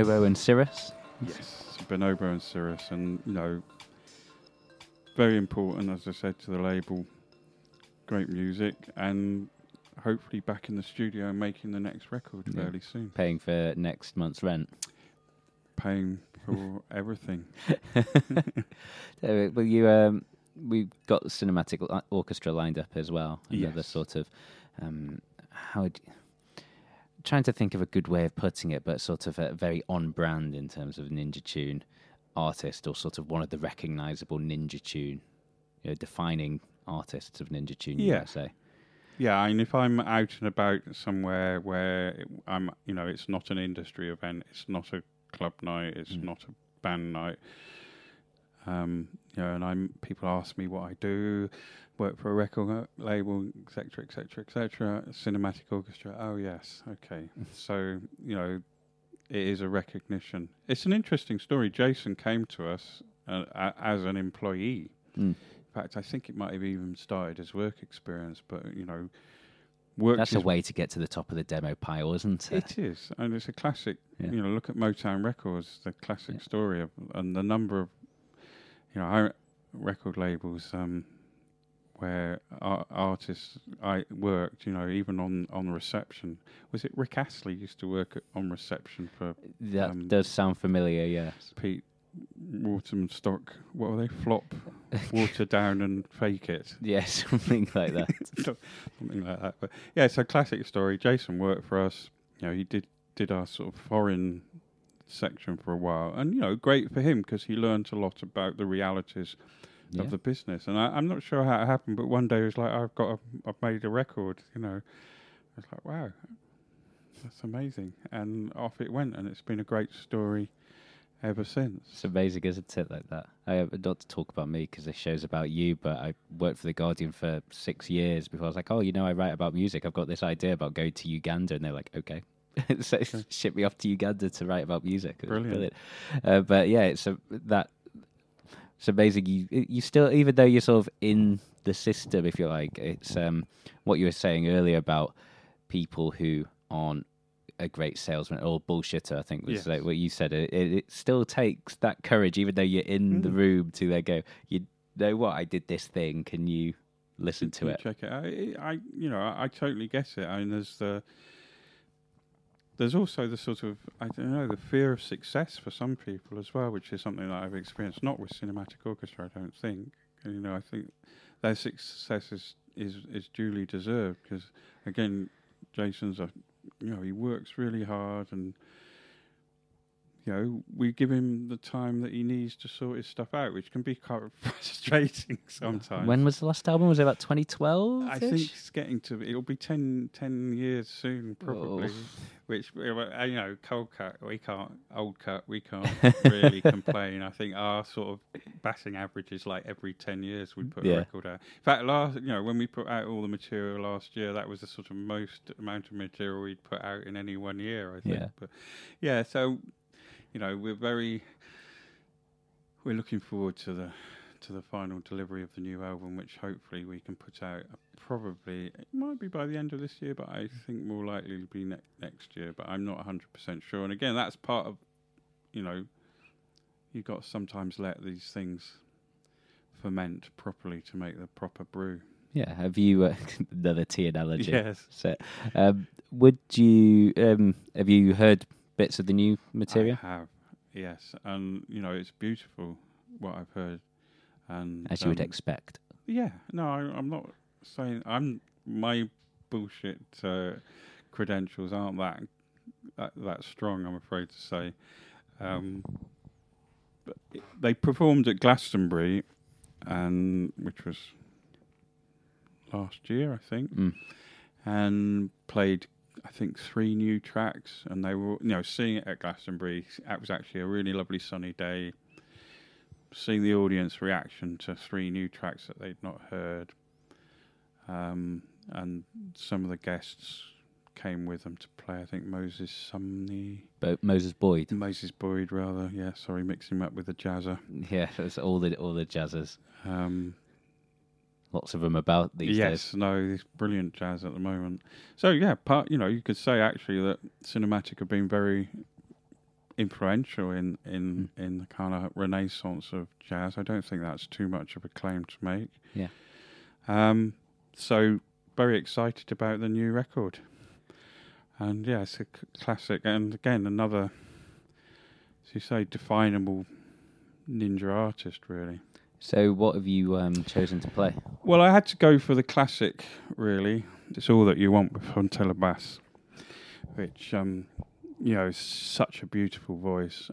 Bonobo and Cirrus. Yes, Bonobo and Cirrus, and you know, very important, as I said, to the label. Great music, and hopefully back in the studio and making the next record Yeah. fairly soon. Paying for next month's rent. Paying for everything. Uh, well, you um, we've got the cinematic orchestra lined up as well. Another Yes. sort of um, how would trying to think of a good way of putting it, but sort of a very on brand in terms of Ninja Tune artist, or sort of one of the recognizable Ninja Tune, you know, defining artists of Ninja Tune. You Yeah. might say. Yeah, and if I'm out and about somewhere where I'm, you know, it's not an industry event, it's not a club night, it's Mm. not a band night. Um, you know, and I'm people ask me what I do, work for a record uh, label, etc., etc., etc. Cinematic orchestra. Oh yes, okay. so you know, it is a recognition. It's an interesting story. Jason came to us uh, a- as an employee. Mm. In fact, I think it might have even started as work experience, but you know, worked That's a way to get to the top of the demo pile, isn't it? it is, and it's a classic. Yeah. You know, look at Motown Records, the classic Yeah. story of, and the number of, you know, record labels um, where ar- artists I worked. You know, even on on reception. Was it Rick Astley used to work at, on reception for That um, does sound familiar. Yes. Pete Waterman Stock? What were they? Flop, water down, and fake it. Yeah, something like that. something like that. But yeah, it's a classic story. Jason worked for us. You know, he did did our sort of foreign section for a while, and you know, great for him because he learned a lot about the realities Yeah. of the business. And I, I'm not sure how it happened, but one day it was like, "I've got, a, I've made a record." You know, I was like, "Wow, that's amazing!" And off it went, and it's been a great story ever since. It's amazing, isn't it? Like that. I have not to talk about me because this show's about you, but I worked for the Guardian for six years before I was like, oh, you know, I write about music. I've got this idea about going to Uganda, and they're like, okay. so ship me off to Uganda to write about music. Was Brilliant. Uh, but yeah, it's a, that. It's basically, You you still, even though you're sort of in the system, if you like, it's um what you were saying earlier about people who aren't a great salesman or bullshitter. I think was Yes. like what you said. It, it, it still takes that courage, even though you're in the Mhm. room, to then go. You know what? I did this thing. Can you listen to You it? Check it. I, I you know, I, I totally get it. I mean, there's the there's also the sort of I don't know the fear of success for some people as well, which is something that I've experienced. Not with cinematic orchestra, I don't think. And, you know, I think their success is is, is duly deserved because again, Jason's a you know he works really hard and. You know, we give him the time that he needs to sort his stuff out, which can be quite frustrating sometimes. When was the last album? Was it about 2012? I think it's getting to. It'll be 10, 10 years soon, probably. Which you know, Coldcut. We can't. Old cut. We can't really complain. I think our sort of batting average is like every ten years we put Yeah. a record out. In fact, last you know when we put out all the material last year, that was the sort of most amount of material we'd put out in any one year. I think. Yeah. But yeah, so you know we're very. We're looking forward to the to the final delivery of the new album, which hopefully we can put out probably it might be by the end of this year, but I think more likely to be ne- next year. But I'm not 100 percent sure. And again, that's part of you know you've got to sometimes let these things ferment properly to make the proper brew. Yeah. Have you uh, another tea analogy? Yes. So, um, would you um, have you heard bits of the new material I have, yes, and you know it's beautiful what I've heard. And as you would um, expect? Yeah, no, I, I'm not saying I'm my bullshit uh, credentials aren't that, that that strong. I'm afraid to say. Um, but it- they performed at Glastonbury, and which was last year, I think, Mm. and played. I think three new tracks, and they were, you know, seeing it at Glastonbury. It was actually a really lovely sunny day seeing the audience reaction to three new tracks that they'd not heard. Um, and some of the guests came with them to play. I think Moses Sumney, Bo- Moses Boyd. Moses Boyd, rather. Yeah, sorry, mixing him up with the jazzer. Yeah, it's all the all the jazzers. Um, Lots of them about these yes, days. no, this brilliant jazz at the moment. So yeah, part you know you could say actually that cinematic have been very influential in in in the kind of renaissance of jazz. I don't think that's too much of a claim to make. Yeah. Um, so very excited about the new record, and yeah, it's a c- classic. And again, another, as you say, definable ninja artist, really. So, what have you um, chosen to play? Well, I had to go for the classic, really. It's all that you want with Fontella Bass, which, um, you know, is such a beautiful voice.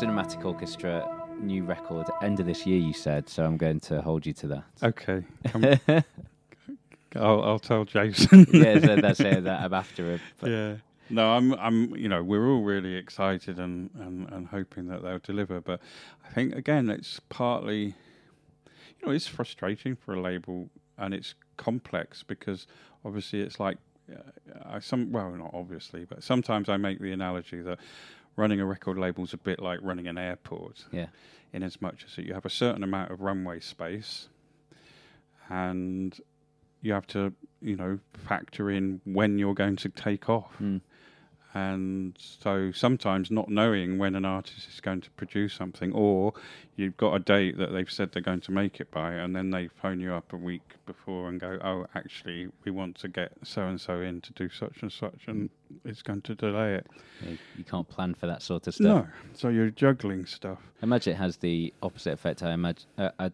Cinematic Orchestra new record end of this year. You said so. I'm going to hold you to that. Okay, come- I'll, I'll tell Jason. yeah, so that's it. That I'm after it. But yeah. No, I'm. I'm. You know, we're all really excited and, and, and hoping that they'll deliver. But I think again, it's partly, you know, it's frustrating for a label and it's complex because obviously it's like, uh, I some well not obviously, but sometimes I make the analogy that running a record label is a bit like running an airport. Yeah. In as much as you have a certain amount of runway space, and you have to, you know, factor in when you're going to take off. Mm. And so sometimes not knowing when an artist is going to produce something, or you've got a date that they've said they're going to make it by, and then they phone you up a week before and go, "Oh, actually, we want to get so and so in to do such and such," and it's going to delay it. you, can't plan for that sort of stuff. No, so you're juggling stuff. I imagine it has the opposite effect. I imagine uh,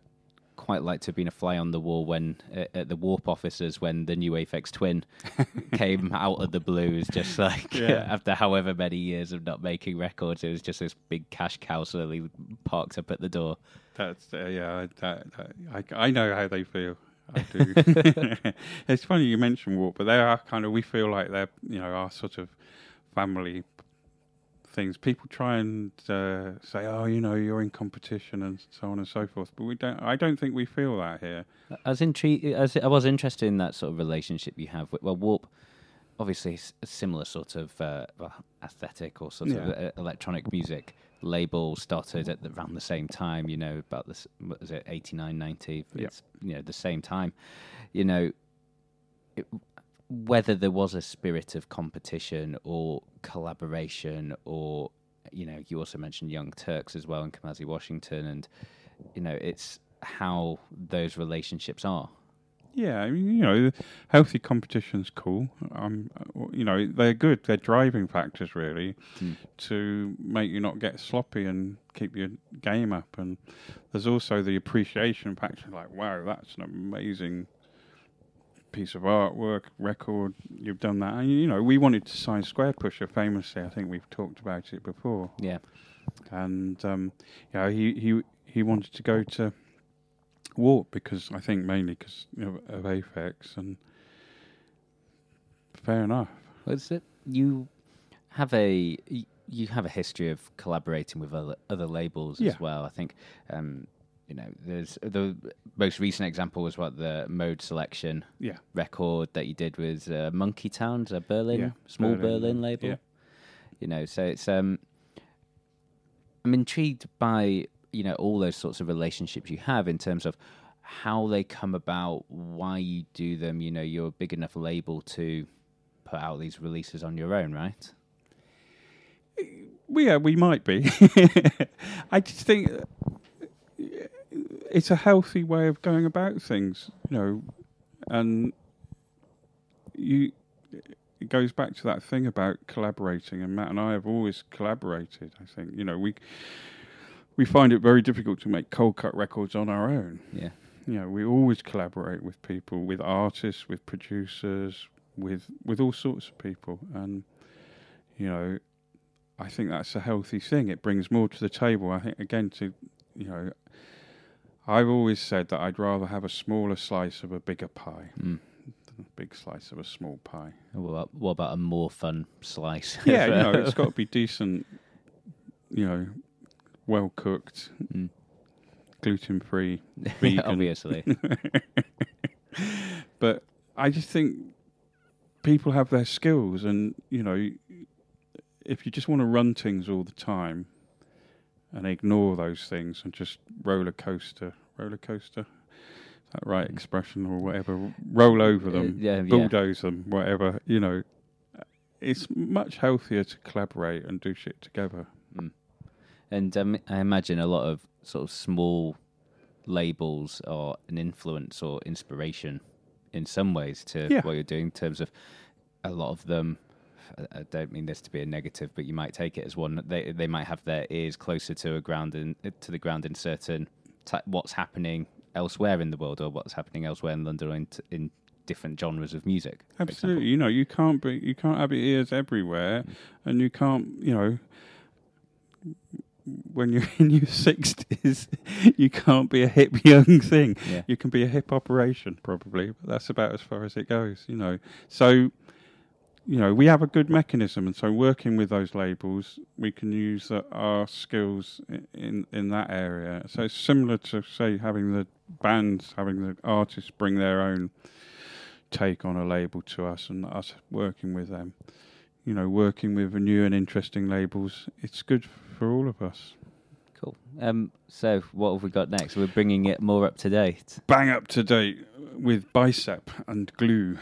quite like to have been a fly on the wall when uh, at the warp offices when the new Aphex Twin came out of the blues, just like Yeah. after however many years of not making records, it was just this big cash cow slowly parked up at the door. That's uh, yeah. That, that, I I know how they feel. I do. it's funny you mention Warp, but they are kind of. We feel like they're you know our sort of family things. People try and uh, say, oh, you know, you're in competition and so on and so forth, but we don't. I don't think we feel that here. I was intrigued. I was, I was interested in that sort of relationship you have with well, Warp. Obviously, a similar sort of uh, well, aesthetic or sort of Yeah. uh, electronic music label started at the, around the same time. You know, about this what was it 89, 90? Yeah. It's you know the same time. You know, it, whether there was a spirit of competition or collaboration, or you know, you also mentioned Young Turks as well and Kamasi Washington, and you know, it's how those relationships are. Yeah, I mean, you know, healthy competition's cool. Um, you know, they're good. They're driving factors really Hmm. to make you not get sloppy and keep your game up. And there's also the appreciation factor. Like, wow, that's an amazing piece of artwork, record. You've done that. And you know, we wanted to sign Squarepusher famously. I think we've talked about it before. Yeah. And um, yeah, he he he wanted to go to Warp because I think mainly because you know, of Aphex and fair enough. What's it you have a you have a history of collaborating with other other labels Yeah. as well? I think um, you know there's the most recent example was what the Mode Selection Yeah, record that you did with uh, Monkeytowns, a Berlin Yeah, small Berlin, Berlin, label. Yeah. You know, so it's um, I'm intrigued by you know all those sorts of relationships you have in terms of how they come about, why you do them. You know, you're a big enough label to put out these releases on your own, right? well, yeah, we might be. I just think it's a healthy way of going about things, you know, and you. It goes back to that thing about collaborating, and Matt and I have always collaborated. I think you know we we find it very difficult to make Coldcut records on our own. Yeah. you know, we always collaborate with people, with artists, with producers, with with all sorts of people, and you know, I think that's a healthy thing. It brings more to the table. I think again to, you know, I've always said that I'd rather have a smaller slice of a bigger pie Mm. than a big slice of a small pie. What about, what about a more fun slice? Yeah, you know, it's got to be decent. You know, well cooked, Mm. gluten free, vegan. obviously. but I just think people have their skills, and you know, if you just want to run things all the time and ignore those things and just roller coaster, roller coaster, is that right expression or whatever? Roll over them, Uh, yeah, yeah. bulldoze them, whatever. You know, it's much healthier to collaborate and do shit together. And um, I imagine a lot of sort of small labels are an influence or inspiration in some ways to Yeah. what you're doing in terms of a lot of them. I- don't mean this to be a negative, but you might take it as one. They they might have their ears closer to a ground in, to the ground in certain t- what's happening elsewhere in the world or what's happening elsewhere in London or in, t- in different genres of music. Absolutely, you know, you can't be, you can't have your ears everywhere, mm. and you can't, you know, when you're in your sixties, you can't be a hip young thing. Yeah. You can be a hip operation probably, but that's about as far as it goes. You know, so you know we have a good mechanism, and so working with those labels, we can use uh, our skills in in that area. So it's similar to say having the bands, having the artists bring their own take on a label to us, and us working with them. You know, working with new and interesting labels, it's good for all of us. Cool. Um, so what have we got next? We're bringing it more up to date. Bang up to date with bicep and glue.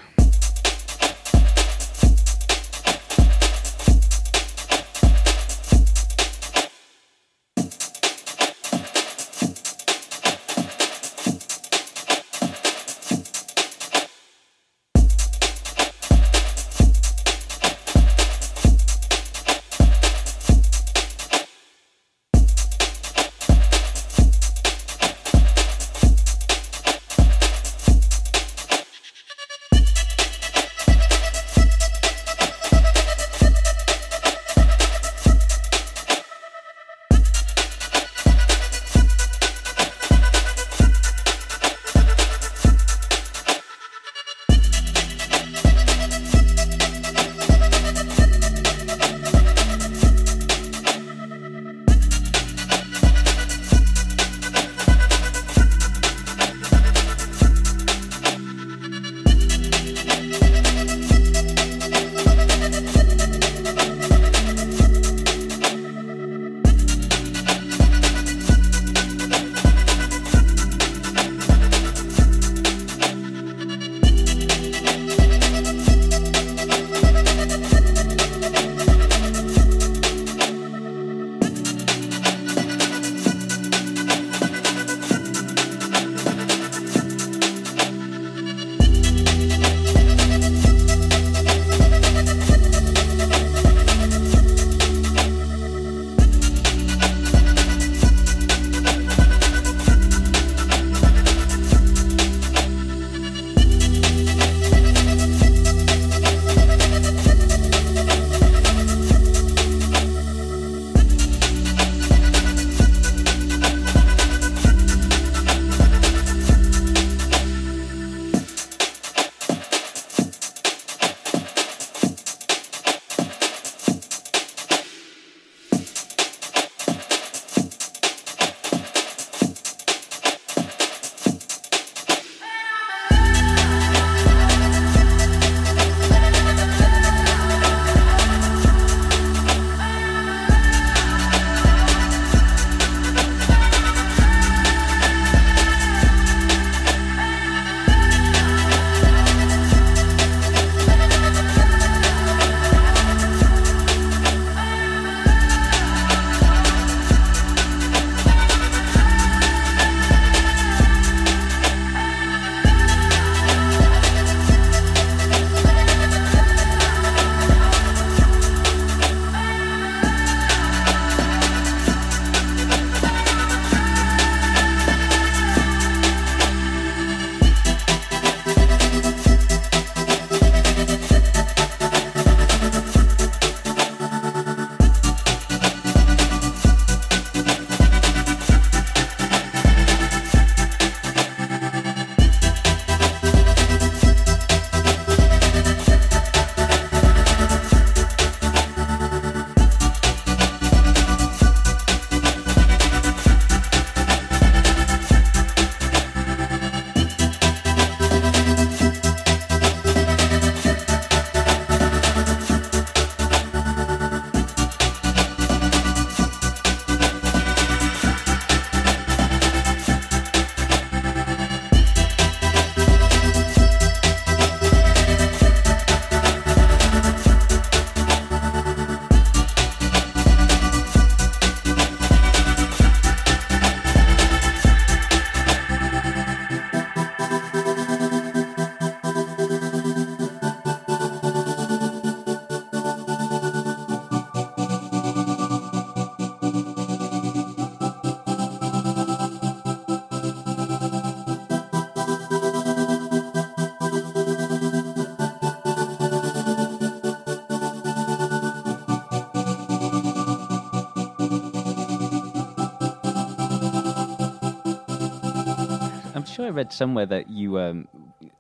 I read somewhere that you, um,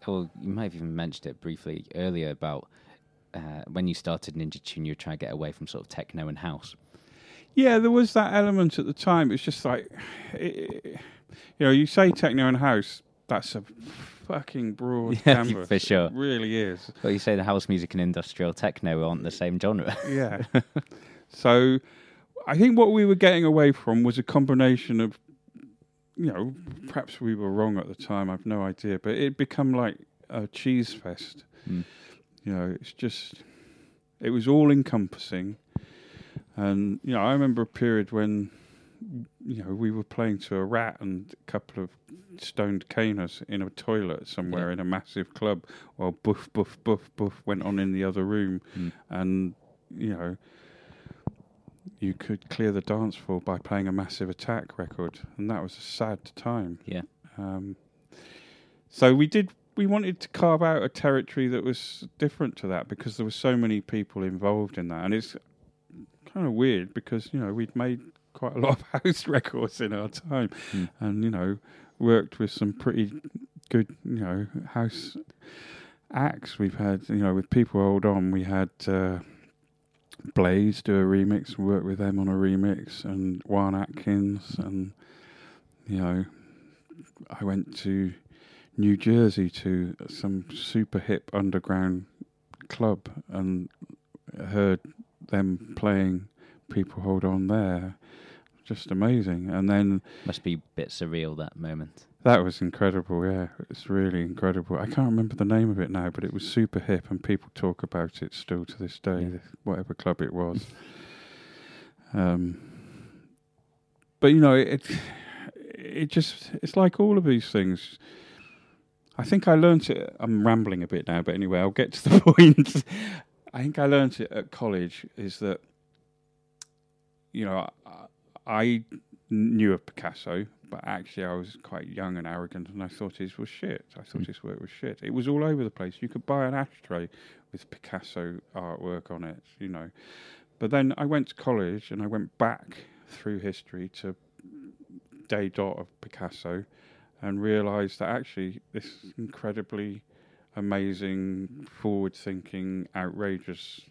or you might have even mentioned it briefly earlier about uh, when you started Ninja Tune, you were trying to get away from sort of techno and house. Yeah, there was that element at the time. It's just like, it, you know, you say techno and house, that's a fucking broad Yeah, canvas. for sure. It really is. But you say the house music and industrial techno aren't the same genre. Yeah. so I think what we were getting away from was a combination of, you know, perhaps we were wrong at the time, I've no idea, but it become like a cheese fest. Mm. You know, it's just, it was all encompassing. And, you know, I remember a period when, you know, we were playing to a rat and a couple of stoned caners in a toilet somewhere Yeah. in a massive club while boof, boof, boof, boof went on in the other room. Mm. And, you know, you could clear the dance floor by playing a massive attack record. And that was a sad time. Yeah. Um, so we did. We wanted to carve out a territory that was different to that because there were so many people involved in that, and it's kind of weird because you know we'd made quite a lot of house records in our time, Mm. and you know worked with some pretty good you know house acts. We've had you know with people hold on. We had uh, Blaze do a remix. work with them on a remix, and Juan Atkins, and you know I went to New Jersey to some super hip underground club and heard them playing People Hold On there. Just amazing. And then Must be a bit surreal that moment. That was incredible, yeah. It's really incredible. I can't remember the name of it now, but it was super hip and people talk about it still to this day, Yeah. whatever club it was. um, but you know, it it just it's like all of these things. I think I learnt it. I'm rambling a bit now, but anyway, I'll get to the point. I think I learnt it at college is that you know I, I knew of Picasso, but actually I was quite young and arrogant, and I thought his was shit. I thought Mm. his work was shit. It was all over the place. You could buy an ashtray with Picasso artwork on it, you know. But then I went to college and I went back through history to day dot of Picasso and realised that actually this incredibly amazing, forward thinking, outrageously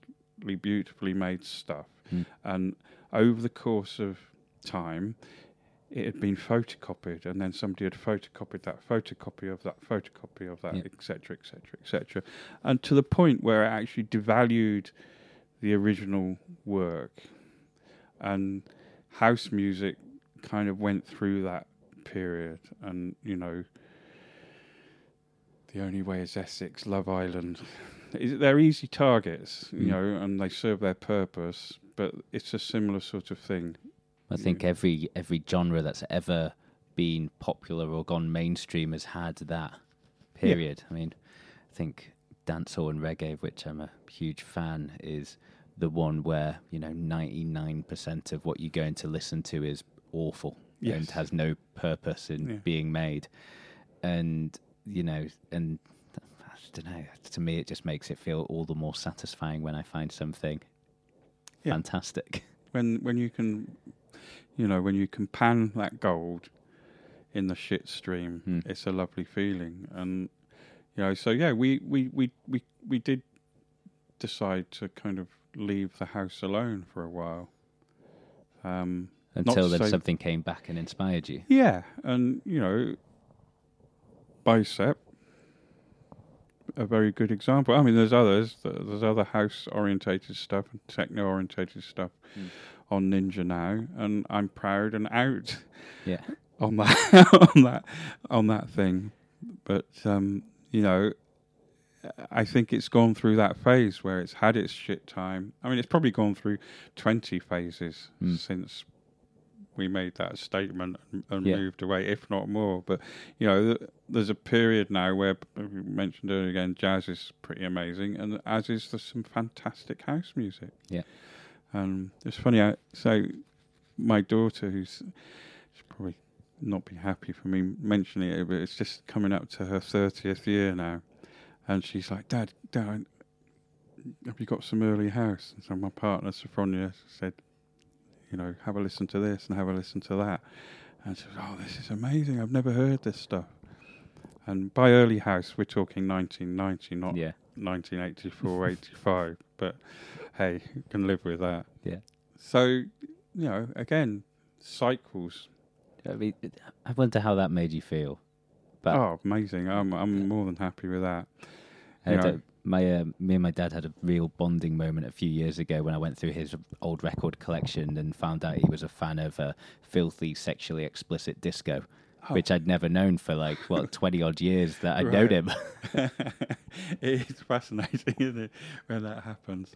beautifully made stuff. Mm. And over the course of time, it had been photocopied, and then somebody had photocopied that photocopy of that photocopy of that, etc., etc., etc., and to the point where it actually devalued the original work. And house music kind of went through that period, and you know, the only way is Essex, Love Island. Is- They're easy targets, you Mm. know, and they serve their purpose, but it's a similar sort of thing. I think every every genre that's ever been popular or gone mainstream has had that period. I mean, I think dancehall and reggae, of which I'm a huge fan, is the one where you know 99% of what you're going to listen to is awful and has no purpose in Yeah. being made, and you know, and I don't know. To me, it just makes it feel all the more satisfying when I find something Yeah. fantastic. when when you can you know when you can pan that gold in the shit stream Hmm. it's a lovely feeling and you know so yeah we we we we, we did decide to kind of leave the house alone for a while um Until then, say- something came back and inspired you. yeah and you know bicep a very good example i mean there's others there's other house orientated stuff and techno orientated stuff Hmm. On ninja now and i'm proud and out Yeah. on that on that on that thing but um you know I think it's gone through that phase where it's had its shit time. I mean, it's probably gone through 20 phases Mm. since we made that statement and, and Yeah. moved away, if not more. But, you know, th- there's a period now where, we mentioned earlier again, jazz is pretty amazing, and as is there's some fantastic house music. Yeah. And it's funny, I, so my daughter, who's probably not be happy for me mentioning it, but it's just coming up to her 30th year now. And she's like, Dad, Dad, have you got some early house? And so my partner, Sophronia, said, you know, have a listen to this and have a listen to that. And she was, oh, this is amazing. I've never heard this stuff. And by early house, we're talking 1990, not Yeah. 1984, 85. But hey, you can live with that. Yeah. So, you know, again, cycles. I mean, I wonder how that made you feel. But oh, amazing! I'm I'm more than happy with that. A- my uh, me and my dad had a real bonding moment a few years ago when I went through his old record collection and found out he was a fan of uh, filthy, sexually explicit disco, Oh. which I'd never known for like what twenty odd years that I'd known him. it is fascinating, isn't it, when that happens?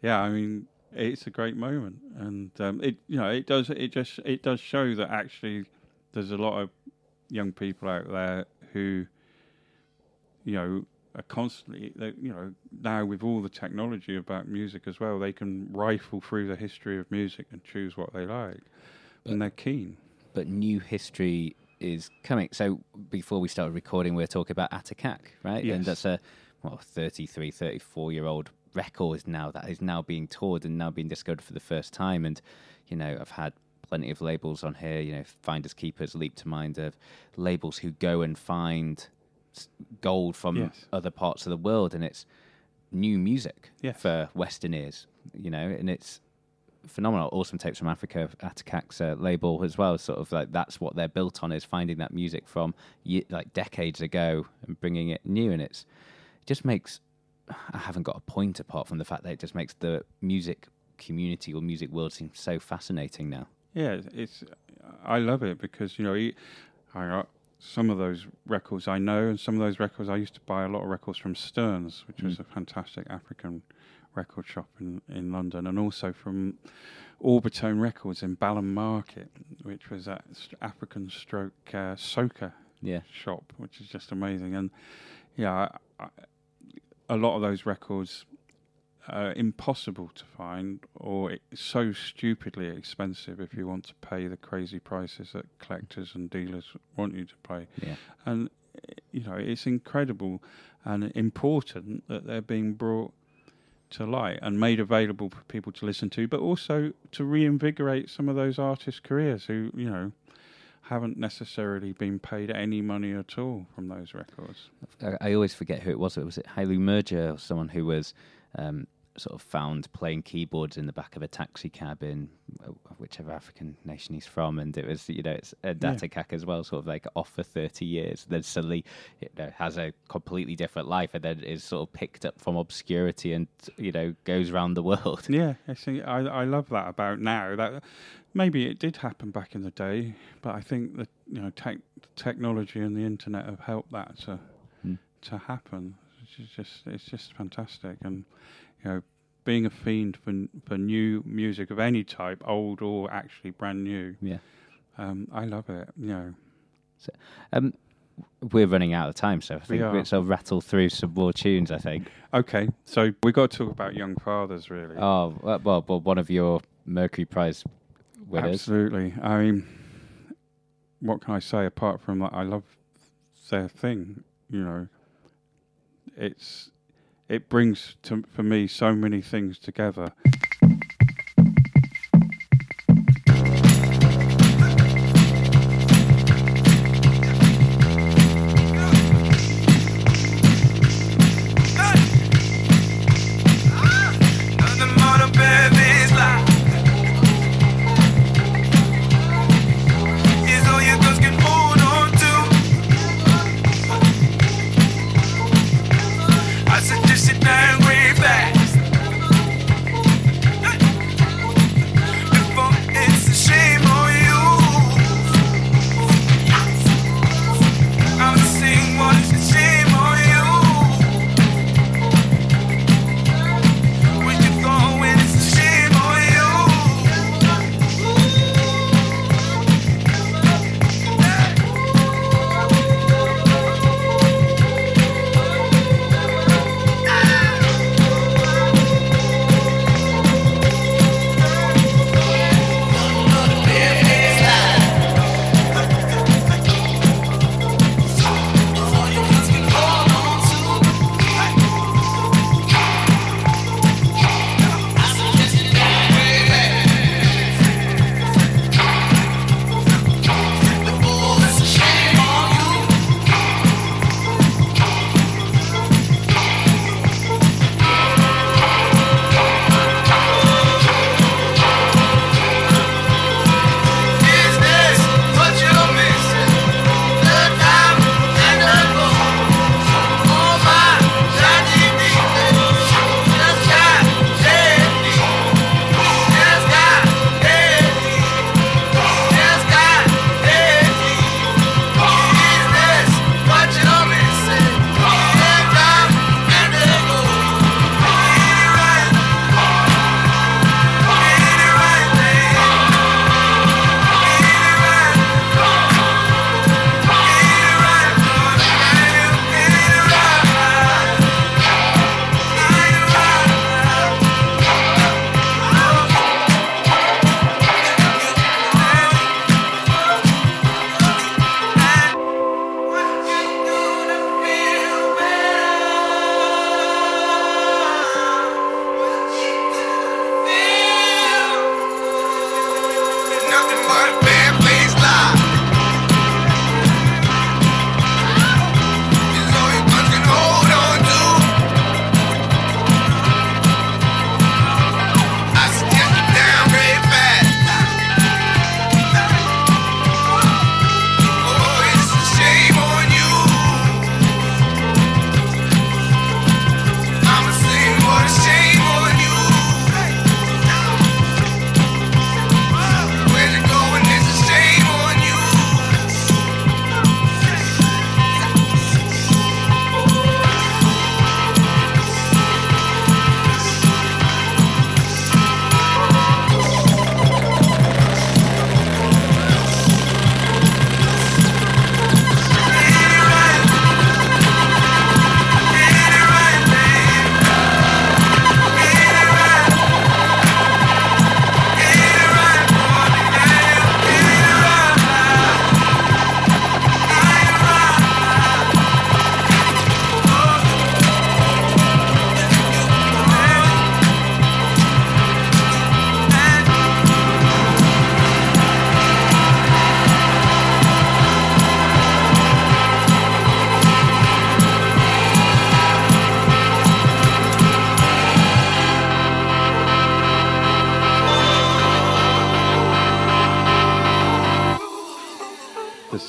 Yeah, I mean, it's a great moment, and um, it you know it does it just it does show that actually there's a lot of young people out there who you know are constantly they, you know now with all the technology about music as well they can rifle through the history of music and choose what they like and they're keen but new history is coming. So before we started recording, we were talking about Atakak, right? Yes. And that's a well, 33, 34 year old record is now that is now being toured and now being discovered for the first time. And, you know, I've had plenty of labels on here, you know, Finders Keepers leap to mind of labels who go and find gold from Yes. other parts of the world. And it's new music Yes. for Western ears, you know, and it's phenomenal. Awesome tapes from Africa, Atakak's uh, label as well. Sort of like that's what they're built on is finding that music from ye- like decades ago and bringing it new. And it's it just makes I haven't got a point apart from the fact that it just makes the music community or music world seem so fascinating now. Yeah, it's. I love it because you know, he- I got some of those records I know, and some of those records I used to buy a lot of records from Stern's, which was a fantastic African record shop in in London, and also from Orbitone Records in Balham Market, which was a African stroke uh, soca Yeah, shop, which is just amazing. And yeah, I, I, a lot of those records are impossible to find, or it's so stupidly expensive if you want to pay the crazy prices that collectors and dealers want you to pay. yeah, And you know, it's incredible and important that they're being brought to light and made available for people to listen to, but also to reinvigorate some of those artists' careers who, you know, haven't necessarily been paid any money at all from those records. I, I always forget who it was. Was it Hailu Mergia or someone who was um, sort of found playing keyboards in the back of a taxi cab in uh, whichever African nation he's from, and it was you know it's a Datakak as well, sort of like off for thirty years. Then suddenly you know, has a completely different life, and then is sort of picked up from obscurity and you know goes around the world. Yeah, I think I, I love that about now. That maybe it did happen back in the day, but I think that you know tech, technology and the internet have helped that to Hmm. to happen. It's just it's just fantastic, and you know, being a fiend for for new music of any type, old or actually brand new. Yeah. Um, I love it. You know, Um, we're running out of time, so I think we'll rattle through some more tunes. I think. okay, so we got to talk about Young Fathers, really. Oh well, well, well one of your Mercury Prize winners. Absolutely. I mean, what can I say apart from that? I love their thing. You know, it's it brings to for me so many things together.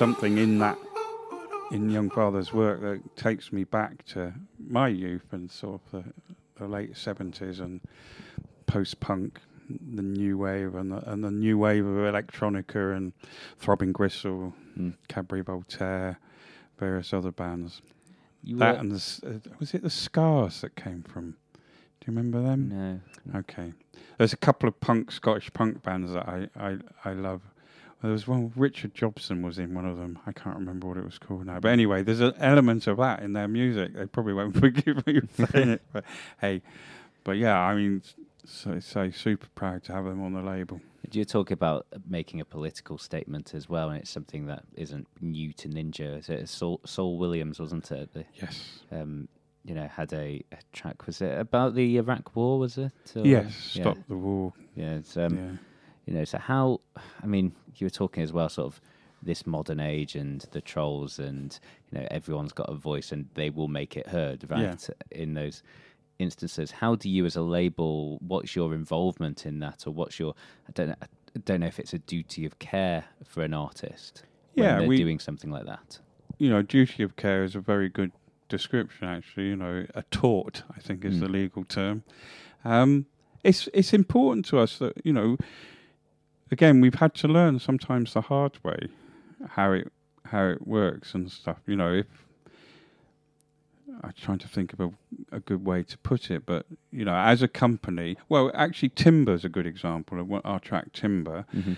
Something in that in Young Father's work that takes me back to my youth and sort of the, the late seventies and post punk, the new wave and the, and the new wave of electronica and Throbbing Gristle, Mm. Cabaret Voltaire, various other bands. You that and the, uh, was it the Scars that came from? Do you remember them? no. Okay. There's a couple of punk Scottish punk bands that I I, I love. There was one Richard Jobson was in one of them. I can't remember what it was called now. But anyway, there's an element of that in their music. They probably won't forgive me for saying it, but hey. But yeah, I mean, so, so super proud to have them on the label. You talk about making a political statement as well, and it's something that isn't new to Ninja. Is it Saul, Saul Williams, wasn't it? The, Yes. um, you know, had a, a track. Was it about the Iraq War? Was it? Or- yes. yeah, Stop the war. Yeah. It's, um, yeah. You know, so how? I mean, you were talking as well, sort of this modern age and the trolls, and you know, everyone's got a voice, and they will make it heard, right? In those instances, how do you, as a label, what's your involvement in that, or what's your? I don't know. I don't know if it's a duty of care for an artist. when Yeah, they're we- doing something like that. you know, duty of care is a very good description. Actually, you know, a tort, I think, is Mm. the legal term. Um, it's it's important to us that you know. Again, we've had to learn sometimes the hard way how it how it works and stuff. You know, if I'm trying to think of a, a good way to put it, but you know, as a company, well, actually, Timber's a good example of what our track Timber Mm-hmm.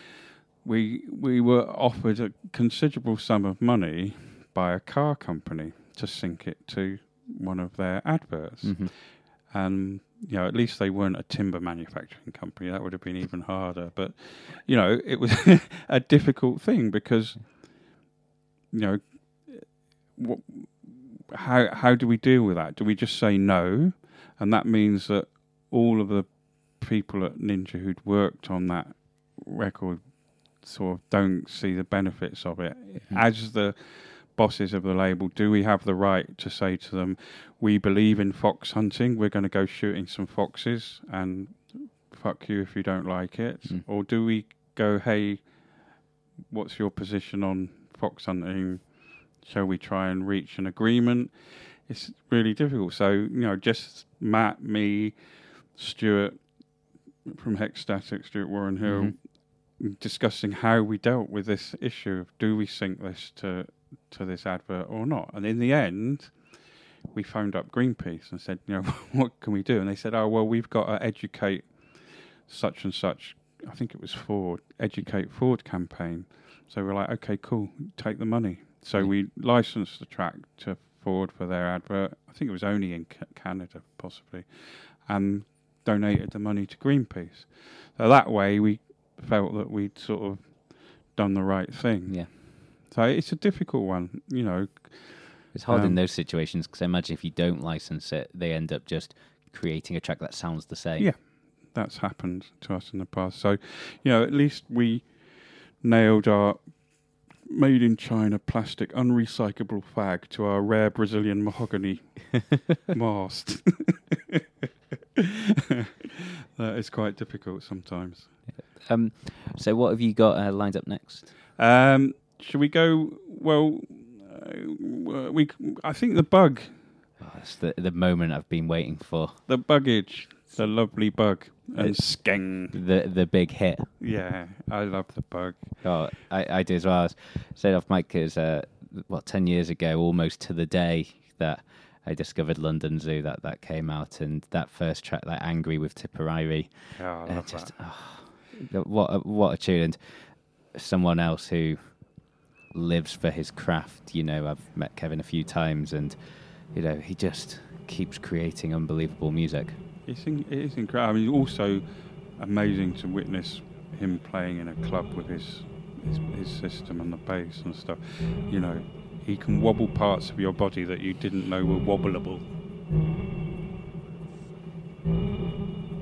we we were offered a considerable sum of money by a car company to sync it to one of their adverts. Mm-hmm. And you know, at least they weren't a timber manufacturing company. That would have been even harder. But you know, it was a difficult thing because you know, what, how how do we deal with that? Do we just say no, and that means that all of the people at Ninja who'd worked on that record sort of don't see the benefits of it. Mm-hmm. As the bosses of the label, do we have the right to say to them, "We believe in fox hunting. We're going to go shooting some foxes, and fuck you if you don't like it," Mm. or do we go, "Hey, what's your position on fox hunting? Shall we try and reach an agreement?" It's really difficult. So you know, just Matt, me, Stuart from Hexstatic, Stuart Warren Hill, discussing how we dealt with this issue of do we sync this to to this advert or not. And in the end, we phoned up Greenpeace and said, you know, what can we do? And they said, oh well, we've got to educate such and such. I think it was Ford, educate Ford campaign. So we're like, okay, cool, take the money. So Mm. we licensed the track to Ford for their advert. I think it was only in Ca- Canada, possibly, and donated the money to Greenpeace. So that way, we felt that we'd sort of done the right thing. Yeah. So it's a difficult one, you know. It's hard in Um, those situations because I imagine if you don't license it, they end up just creating a track that sounds the same. Yeah. That's happened to us in the past. So, you know, at least we nailed our made in China plastic unrecyclable fag to our rare Brazilian mahogany mast. that is quite difficult sometimes. Um, so what have you got uh, lined up next? Um, should we go? Well, uh, we. I think the bug, Oh, it's the the moment I've been waiting for. the buggage, the lovely bug, and It- skeng. The the big hit. Yeah, I love the bug. Oh, I, I do as well. I was saying off mic is uh, what ten years ago, almost to the day that I discovered London Zoo. That that came out, and that first track, like "Angry" with Tippa Irie, Yeah, I uh, love just that. oh, what a, what a tune! And someone else who lives for his craft. You know, I've met Kevin a few times, and you know, he just keeps creating unbelievable music. It's in, it is incredible. I mean, also amazing to witness him playing in a club with his, his his system and the bass and stuff. You know, he can wobble parts of your body that you didn't know were wobbleable.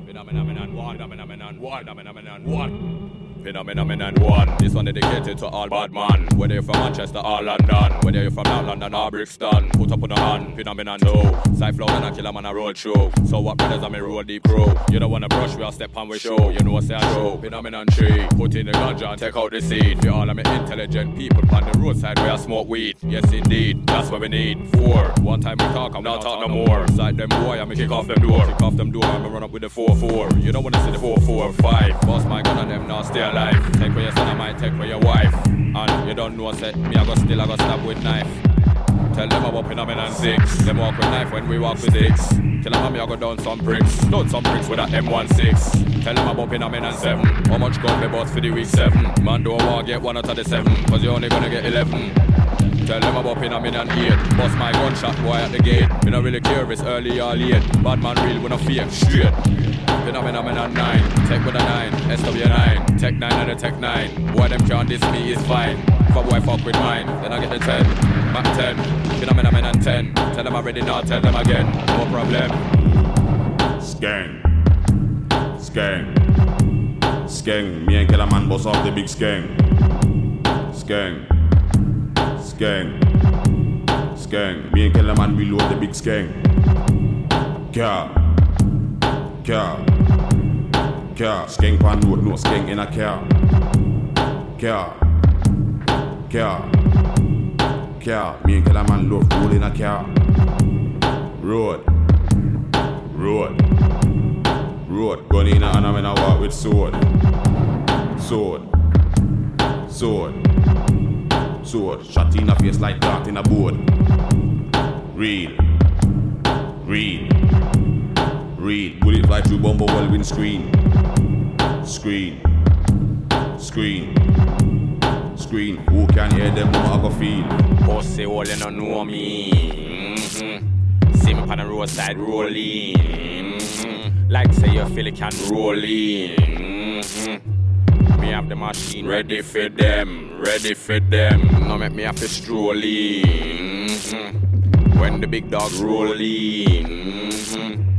Phenomenon one, phenomenon one, phenomenon one. Phenomenon one. This one dedicated to all bad man. Whether you're from Manchester or London, whether you're from London or Brixton, put up on the hand, phenomenon two. Cyclone and a killer man a roll through. So what brothers I me roll deep crew. You don't wanna brush, we all step on we show. You know what say I show. Phenomenon three. Put in the ganja and take out the seed. For all me intelligent people on the roadside where I smoke weed. Yes indeed, that's what we need. Four. One time we talk, I'm not talk no more. Side them boy, I'ma kick off them door. Kick off them door, I'ma run up with the four four. You don't wanna see the four four five. Boss my gun and them now stay alive. Take away your son, I might take away your wife. And you don't know say me I go still I go stab with knife. Tell them I'm up in a man and six. Them walk with knife when we walk with six. Tell them I'm go down some bricks. Down some bricks with a M16. Tell them I'm up in a man and seven. How much gun me bought for the week seven? Man don't want get one out of the seven. Cause you only gonna get eleven. Tell them I'm up in a man and eight. Bust my gunshot boy at the gate. Me not really it's early or late. Bad man real when I fake straight. Phenomenon nine, tech with a nine, SW9, tech nine and a tech nine. Boy, them can't diss me is fine. A boy fuck with mine, then I get the ten. Mac ten, phenomenon and ten. Tell them I already now, tell them again. No problem. Skeng. Skeng. Skeng. Me and Killer Man boss off the big skeng. Skeng. Skeng. Skeng. Me and Killer Man reload the big skeng. Car. Car. Car. Skeng pan road, no skeng in a car. Car. Car. Car. Me and Killer Man love roll in a car. Road. Road. Road. Gun in a hand and I walk with sword. Sword. Sword. Sword. Shot in a face like dart in a board. Real. Real. Real. Bullet fly through bumper well windscreen. Screen. Screen. Screen. Screen. Who can hear them? Who I go feel? Pussy all you don't know me. Mm-hmm. See me on the roadside rolling. Mm-hmm. Like say you feel it can roll in. Mm-hmm. Have the machine ready for them, ready for them. Now make me have to stroll in. Mm-hmm. When the big dog roll in. Mm-hmm.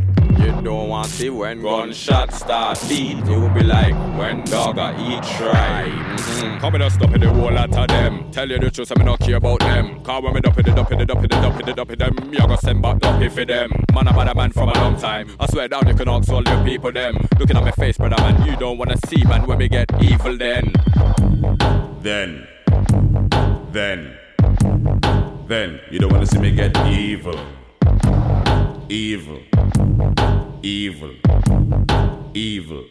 You don't want to see when gunshots start beat. It will be like when dog a eat try. Mm-hmm. Come and stop in the whole lot of them. Tell you the truth, I me not care about them. Cause when me dump it, dump it, dump it, dump it, dump it, them, me a go send back dumpy for them. Man, I'm a man from a long time. I swear down, you can ask all your people them. Looking at my face, brother man, you don't wanna see man when we get evil then. Then, then, then, you don't wanna see me get evil. Evil. Evil. Evil.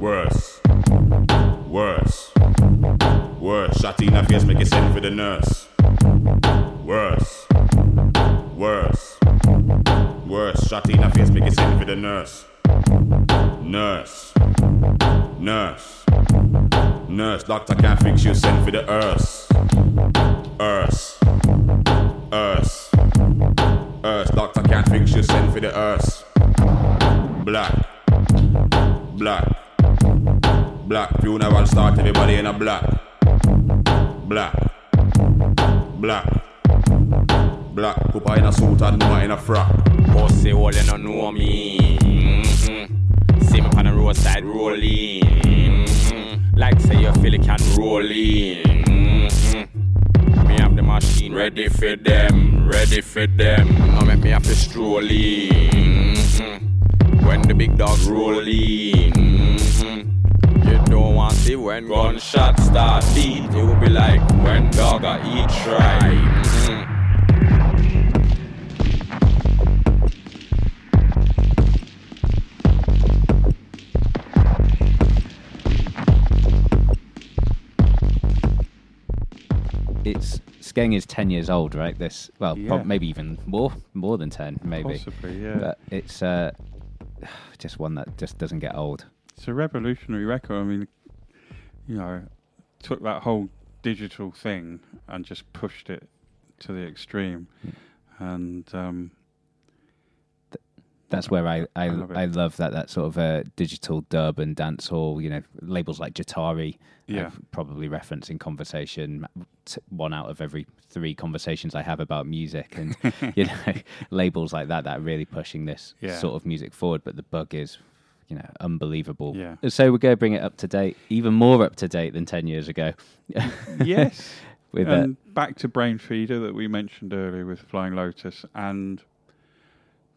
Worse. Worse. Worse. Shot in the face, make it send for the nurse. Worse. Worse. Worse. Shot in the face, make it send for the nurse. Nurse. Nurse. Nurse. Doctor can't fix you, send for the earth. Earth. Earth. Fix you, send for the earth. Black. Black. Black. Funeral start, everybody in a black. Black. Black. Black. Cooper in a suit and Numa in a frock. Pussy all you don't know me. Mm-hmm. See me on the roadside rolling. Mm-hmm. Like say you feel it can roll in. Mm-hmm. The machine ready for them, ready for them. Now make me have to stroll in. Mm-hmm. When the big dog roll in. Mm-hmm. You don't want to see when gunshots start beat. It will be like when dog eat try. Mm-hmm. It's Skeng is ten years old, right? This well, Yeah. prob- maybe even more, more than ten, maybe. Possibly, yeah. But it's uh, just one that just doesn't get old. It's a revolutionary record. I mean, you know, took that whole digital thing and just pushed it to the extreme. And um, That's where I I, I love. I love that that sort of uh, digital dub and dancehall. You know, labels like Jahtari. Yeah. I've probably referenced in conversation one out of every three conversations I have about music, and you know, labels like that that are really pushing this Yeah. sort of music forward. But the bug is, you know, unbelievable. Yeah. So we're going to bring it up to date, even more up to date than 10 years ago. yes. With uh, and back to Brainfeeder that we mentioned earlier with Flying Lotus, and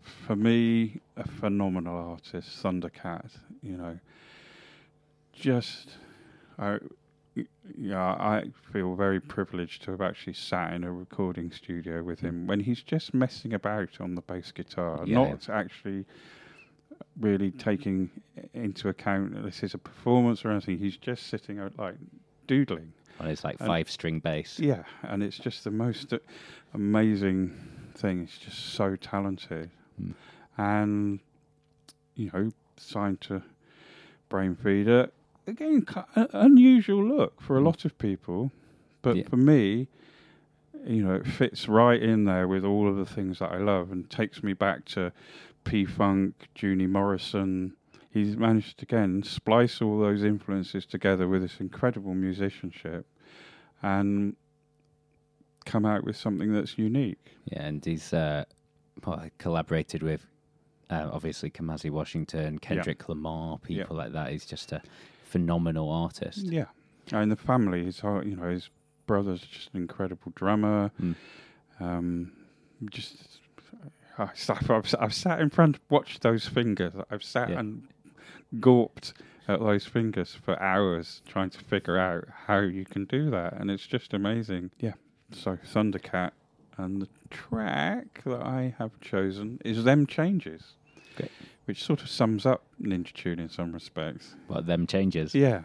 for me, a phenomenal artist, Thundercat. You know, just I, yeah, I feel very privileged to have actually sat in a recording studio with him when he's just messing about on the bass guitar, Yeah. not actually really taking into account that this is a performance or anything. He's just sitting out like doodling. on his like and- five string bass. Yeah, and it's just the most amazing thing. It's just so talented, Mm. and you know, signed to Brainfeeder again. Unusual look for a Mm. lot of people, but Yeah. for me, you know, it fits right in there with all of the things that I love, and takes me back to P Funk, Junie Morrison. He's managed to again splice all those influences together with this incredible musicianship, and come out with something that's unique. Yeah, and he's uh, well, collaborated with uh, obviously Kamasi Washington, Kendrick Lamar, people like that. He's just a phenomenal artist. Yeah, and the family. His you know, his brother's just an incredible drummer. Mm. Um, just I, I've, I've, I've sat in front, watched those fingers. I've sat Yeah. and gawped at those fingers for hours trying to figure out how you can do that, and it's just amazing. Yeah. So Thundercat, and the track that I have chosen is "Them Changes," Great. which sort of sums up Ninja Tune in some respects. But them changes? Yeah.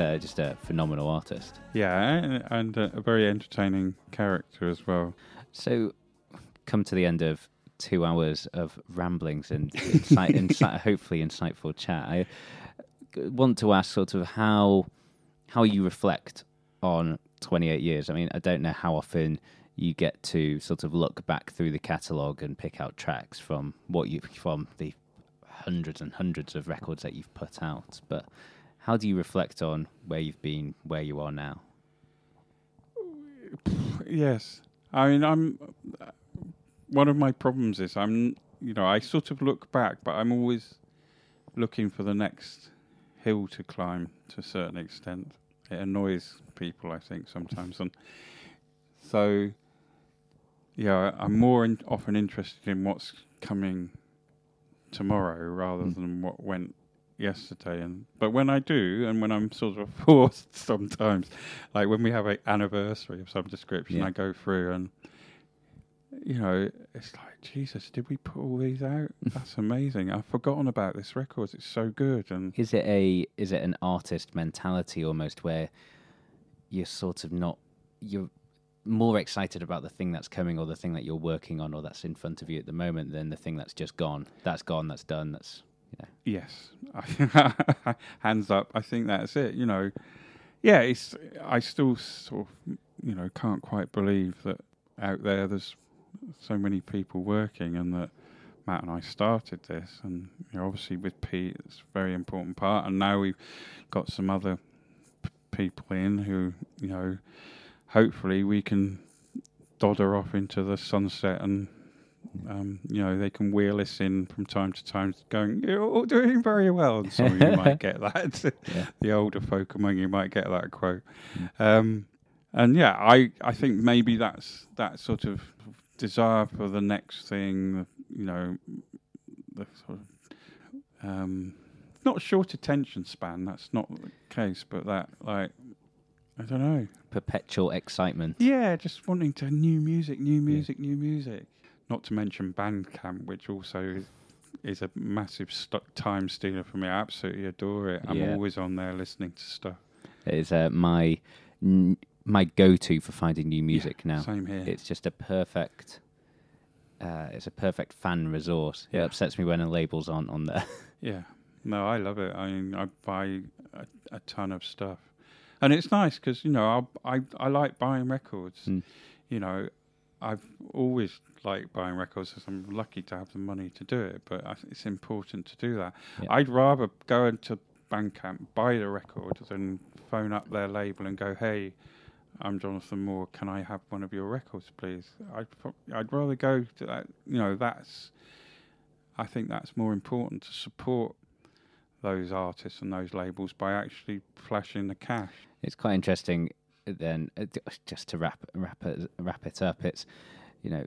Uh, just a phenomenal artist. Yeah, and, a very entertaining character as well. So, come to the end of two hours of ramblings and insight, insight, hopefully insightful chat. I want to ask sort of how how you reflect on 28 years. I mean, I don't know how often you get to sort of look back through the catalogue and pick out tracks from what you from the hundreds and hundreds of records that you've put out. But how do you reflect on where you've been, where you are now? Yes, I mean, I'm. One of my problems is I'm, you know, I sort of look back, but I'm always looking for the next hill to climb to a certain extent. It annoys people, I think, sometimes, and so yeah, I'm more in, often interested in what's coming tomorrow rather Mm. than what went yesterday. And but when I do, and when I'm sort of forced sometimes, like when we have an anniversary of some description, Yeah. I go through and you know, it's like Jesus, did we put all these out? That's amazing. I've forgotten about this record. It's so good. And Is it a is it an artist mentality almost where you're sort of not you're more excited about the thing that's coming or the thing that you're working on or that's in front of you at the moment than the thing that's just gone. That's gone, that's done, that's Yes, hands up. I think that's it. You know, yeah. It's. I still sort of, you know, can't quite believe that out there there's so many people working, and that Matt and I started this, and you know, obviously with Pete, it's a very important part, and now we've got some other p- people in who, you know, hopefully we can dodder off into the sunset and um, you know, they can wheel us in from time to time, going, "You're all doing very well." And some of you might get that. Yeah. the older folk among you might get that quote. Um, and yeah, I, I think maybe that's that sort of desire for the next thing. You know, the sort of um, not short attention span. That's not the case, but that like I don't know. Perpetual excitement. Yeah, just wanting to new music, new music, new music. Not to mention Bandcamp, which also is, is a massive st- time stealer for me. I absolutely adore it. I'm Yeah. always on there listening to stuff. It is uh, my n- my go-to for finding new music now. same here. It's just a perfect. Uh, it's a perfect fan resource. It Yeah. upsets me when the label's aren't on there. Yeah, no, I love it. I mean, I buy a, a ton of stuff, and it's nice because you know I'll, I I like buying records. Mm. You know, I've always liked buying records because I'm lucky to have the money to do it. But it's important to do that. Yeah. I'd rather go into Bandcamp, buy the record, than phone up their label and go, "Hey, I'm Jonathan More. Can I have one of your records, please?" I'd pro- I'd rather go to that. You know, that's. I think that's more important to support those artists and those labels by actually flashing the cash. It's quite interesting. Then, uh, just to wrap wrap it wrap it up, it's you know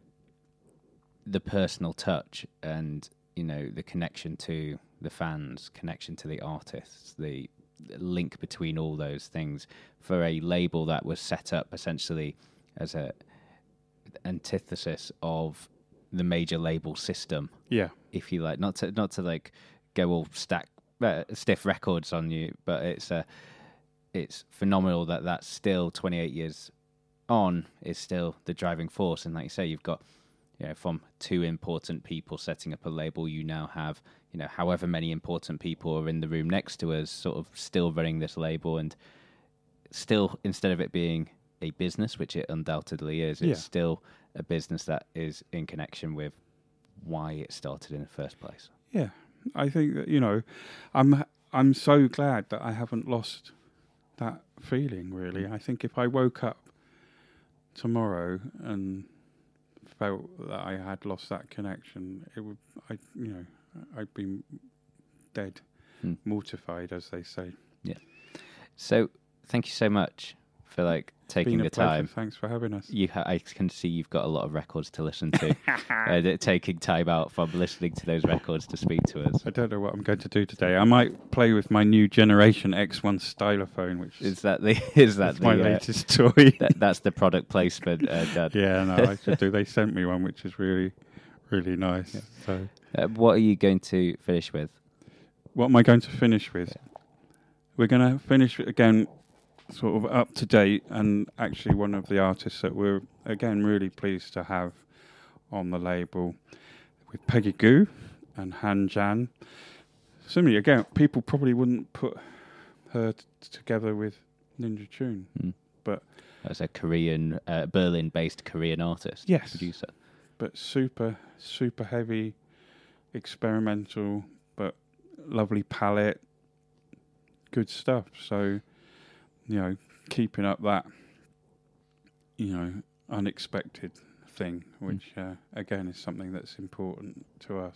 the personal touch and you know the connection to the fans, connection to the artists, the, link between all those things for a label that was set up essentially as a antithesis of the major label system. Yeah, if you like, not to not to like go all stack uh, stiff records on you, but it's uh, it's phenomenal that that's still 28 years on is still the driving force. And like you say, you've got you know from two important people setting up a label, you now have you know however many important people are in the room next to us, sort of still running this label and still instead of it being a business, which it undoubtedly is, it's Yeah. still a business that is in connection with why it started in the first place. yeah. I think that you know, I'm I'm so glad that I haven't lost that feeling. Really, I think if I woke up tomorrow and felt that I had lost that connection, it would I you know I'd be dead, Hmm. mortified, as they say. Yeah. So, thank you so much for like taking the pleasure. time. Thanks for having us. You, ha- I can see you've got a lot of records to listen to. uh, taking time out from listening to those records to speak to us. I don't know what I'm going to do today. I might play with my new generation X1 stylophone, which is Is that the? Is that the? my uh, latest toy. that, that's the product placement, uh, Dad. yeah, no, I should do. They sent me one, which is really, really nice. So, Uh, what are you going to finish with? what am I going to finish with? We're going to finish again, sort of up to date, and actually one of the artists that we're again really pleased to have on the label with Peggy Gou and Han Jan. Similarly, again, people probably wouldn't put her t- together with Ninja Tune. But as a Korean, uh, Berlin-based Korean artist, Yes. producer. but super super heavy experimental but lovely palette, good stuff. So, you know, keeping up that, you know, unexpected thing, which uh, again is something that's important to us.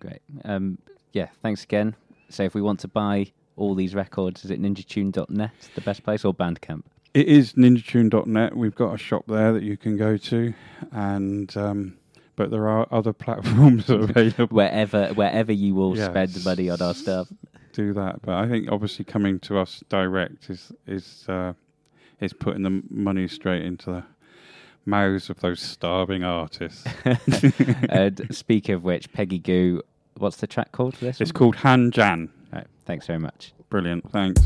Great. Um, yeah, thanks again. So if we want to buy all these records, is it ninjatune.net the best place or Bandcamp? It is ninjatune.net. We've got a shop there that you can go to, and um, but there are other platforms available. Wherever wherever you will spend money on our stuff. Do that. But I think obviously coming to us direct is is uh, is putting the money straight into the mouths of those starving artists. and speak of which, Peggy Gou, what's the track called for this? it's one? called Han Jan. Right, thanks very much. Brilliant. Thanks.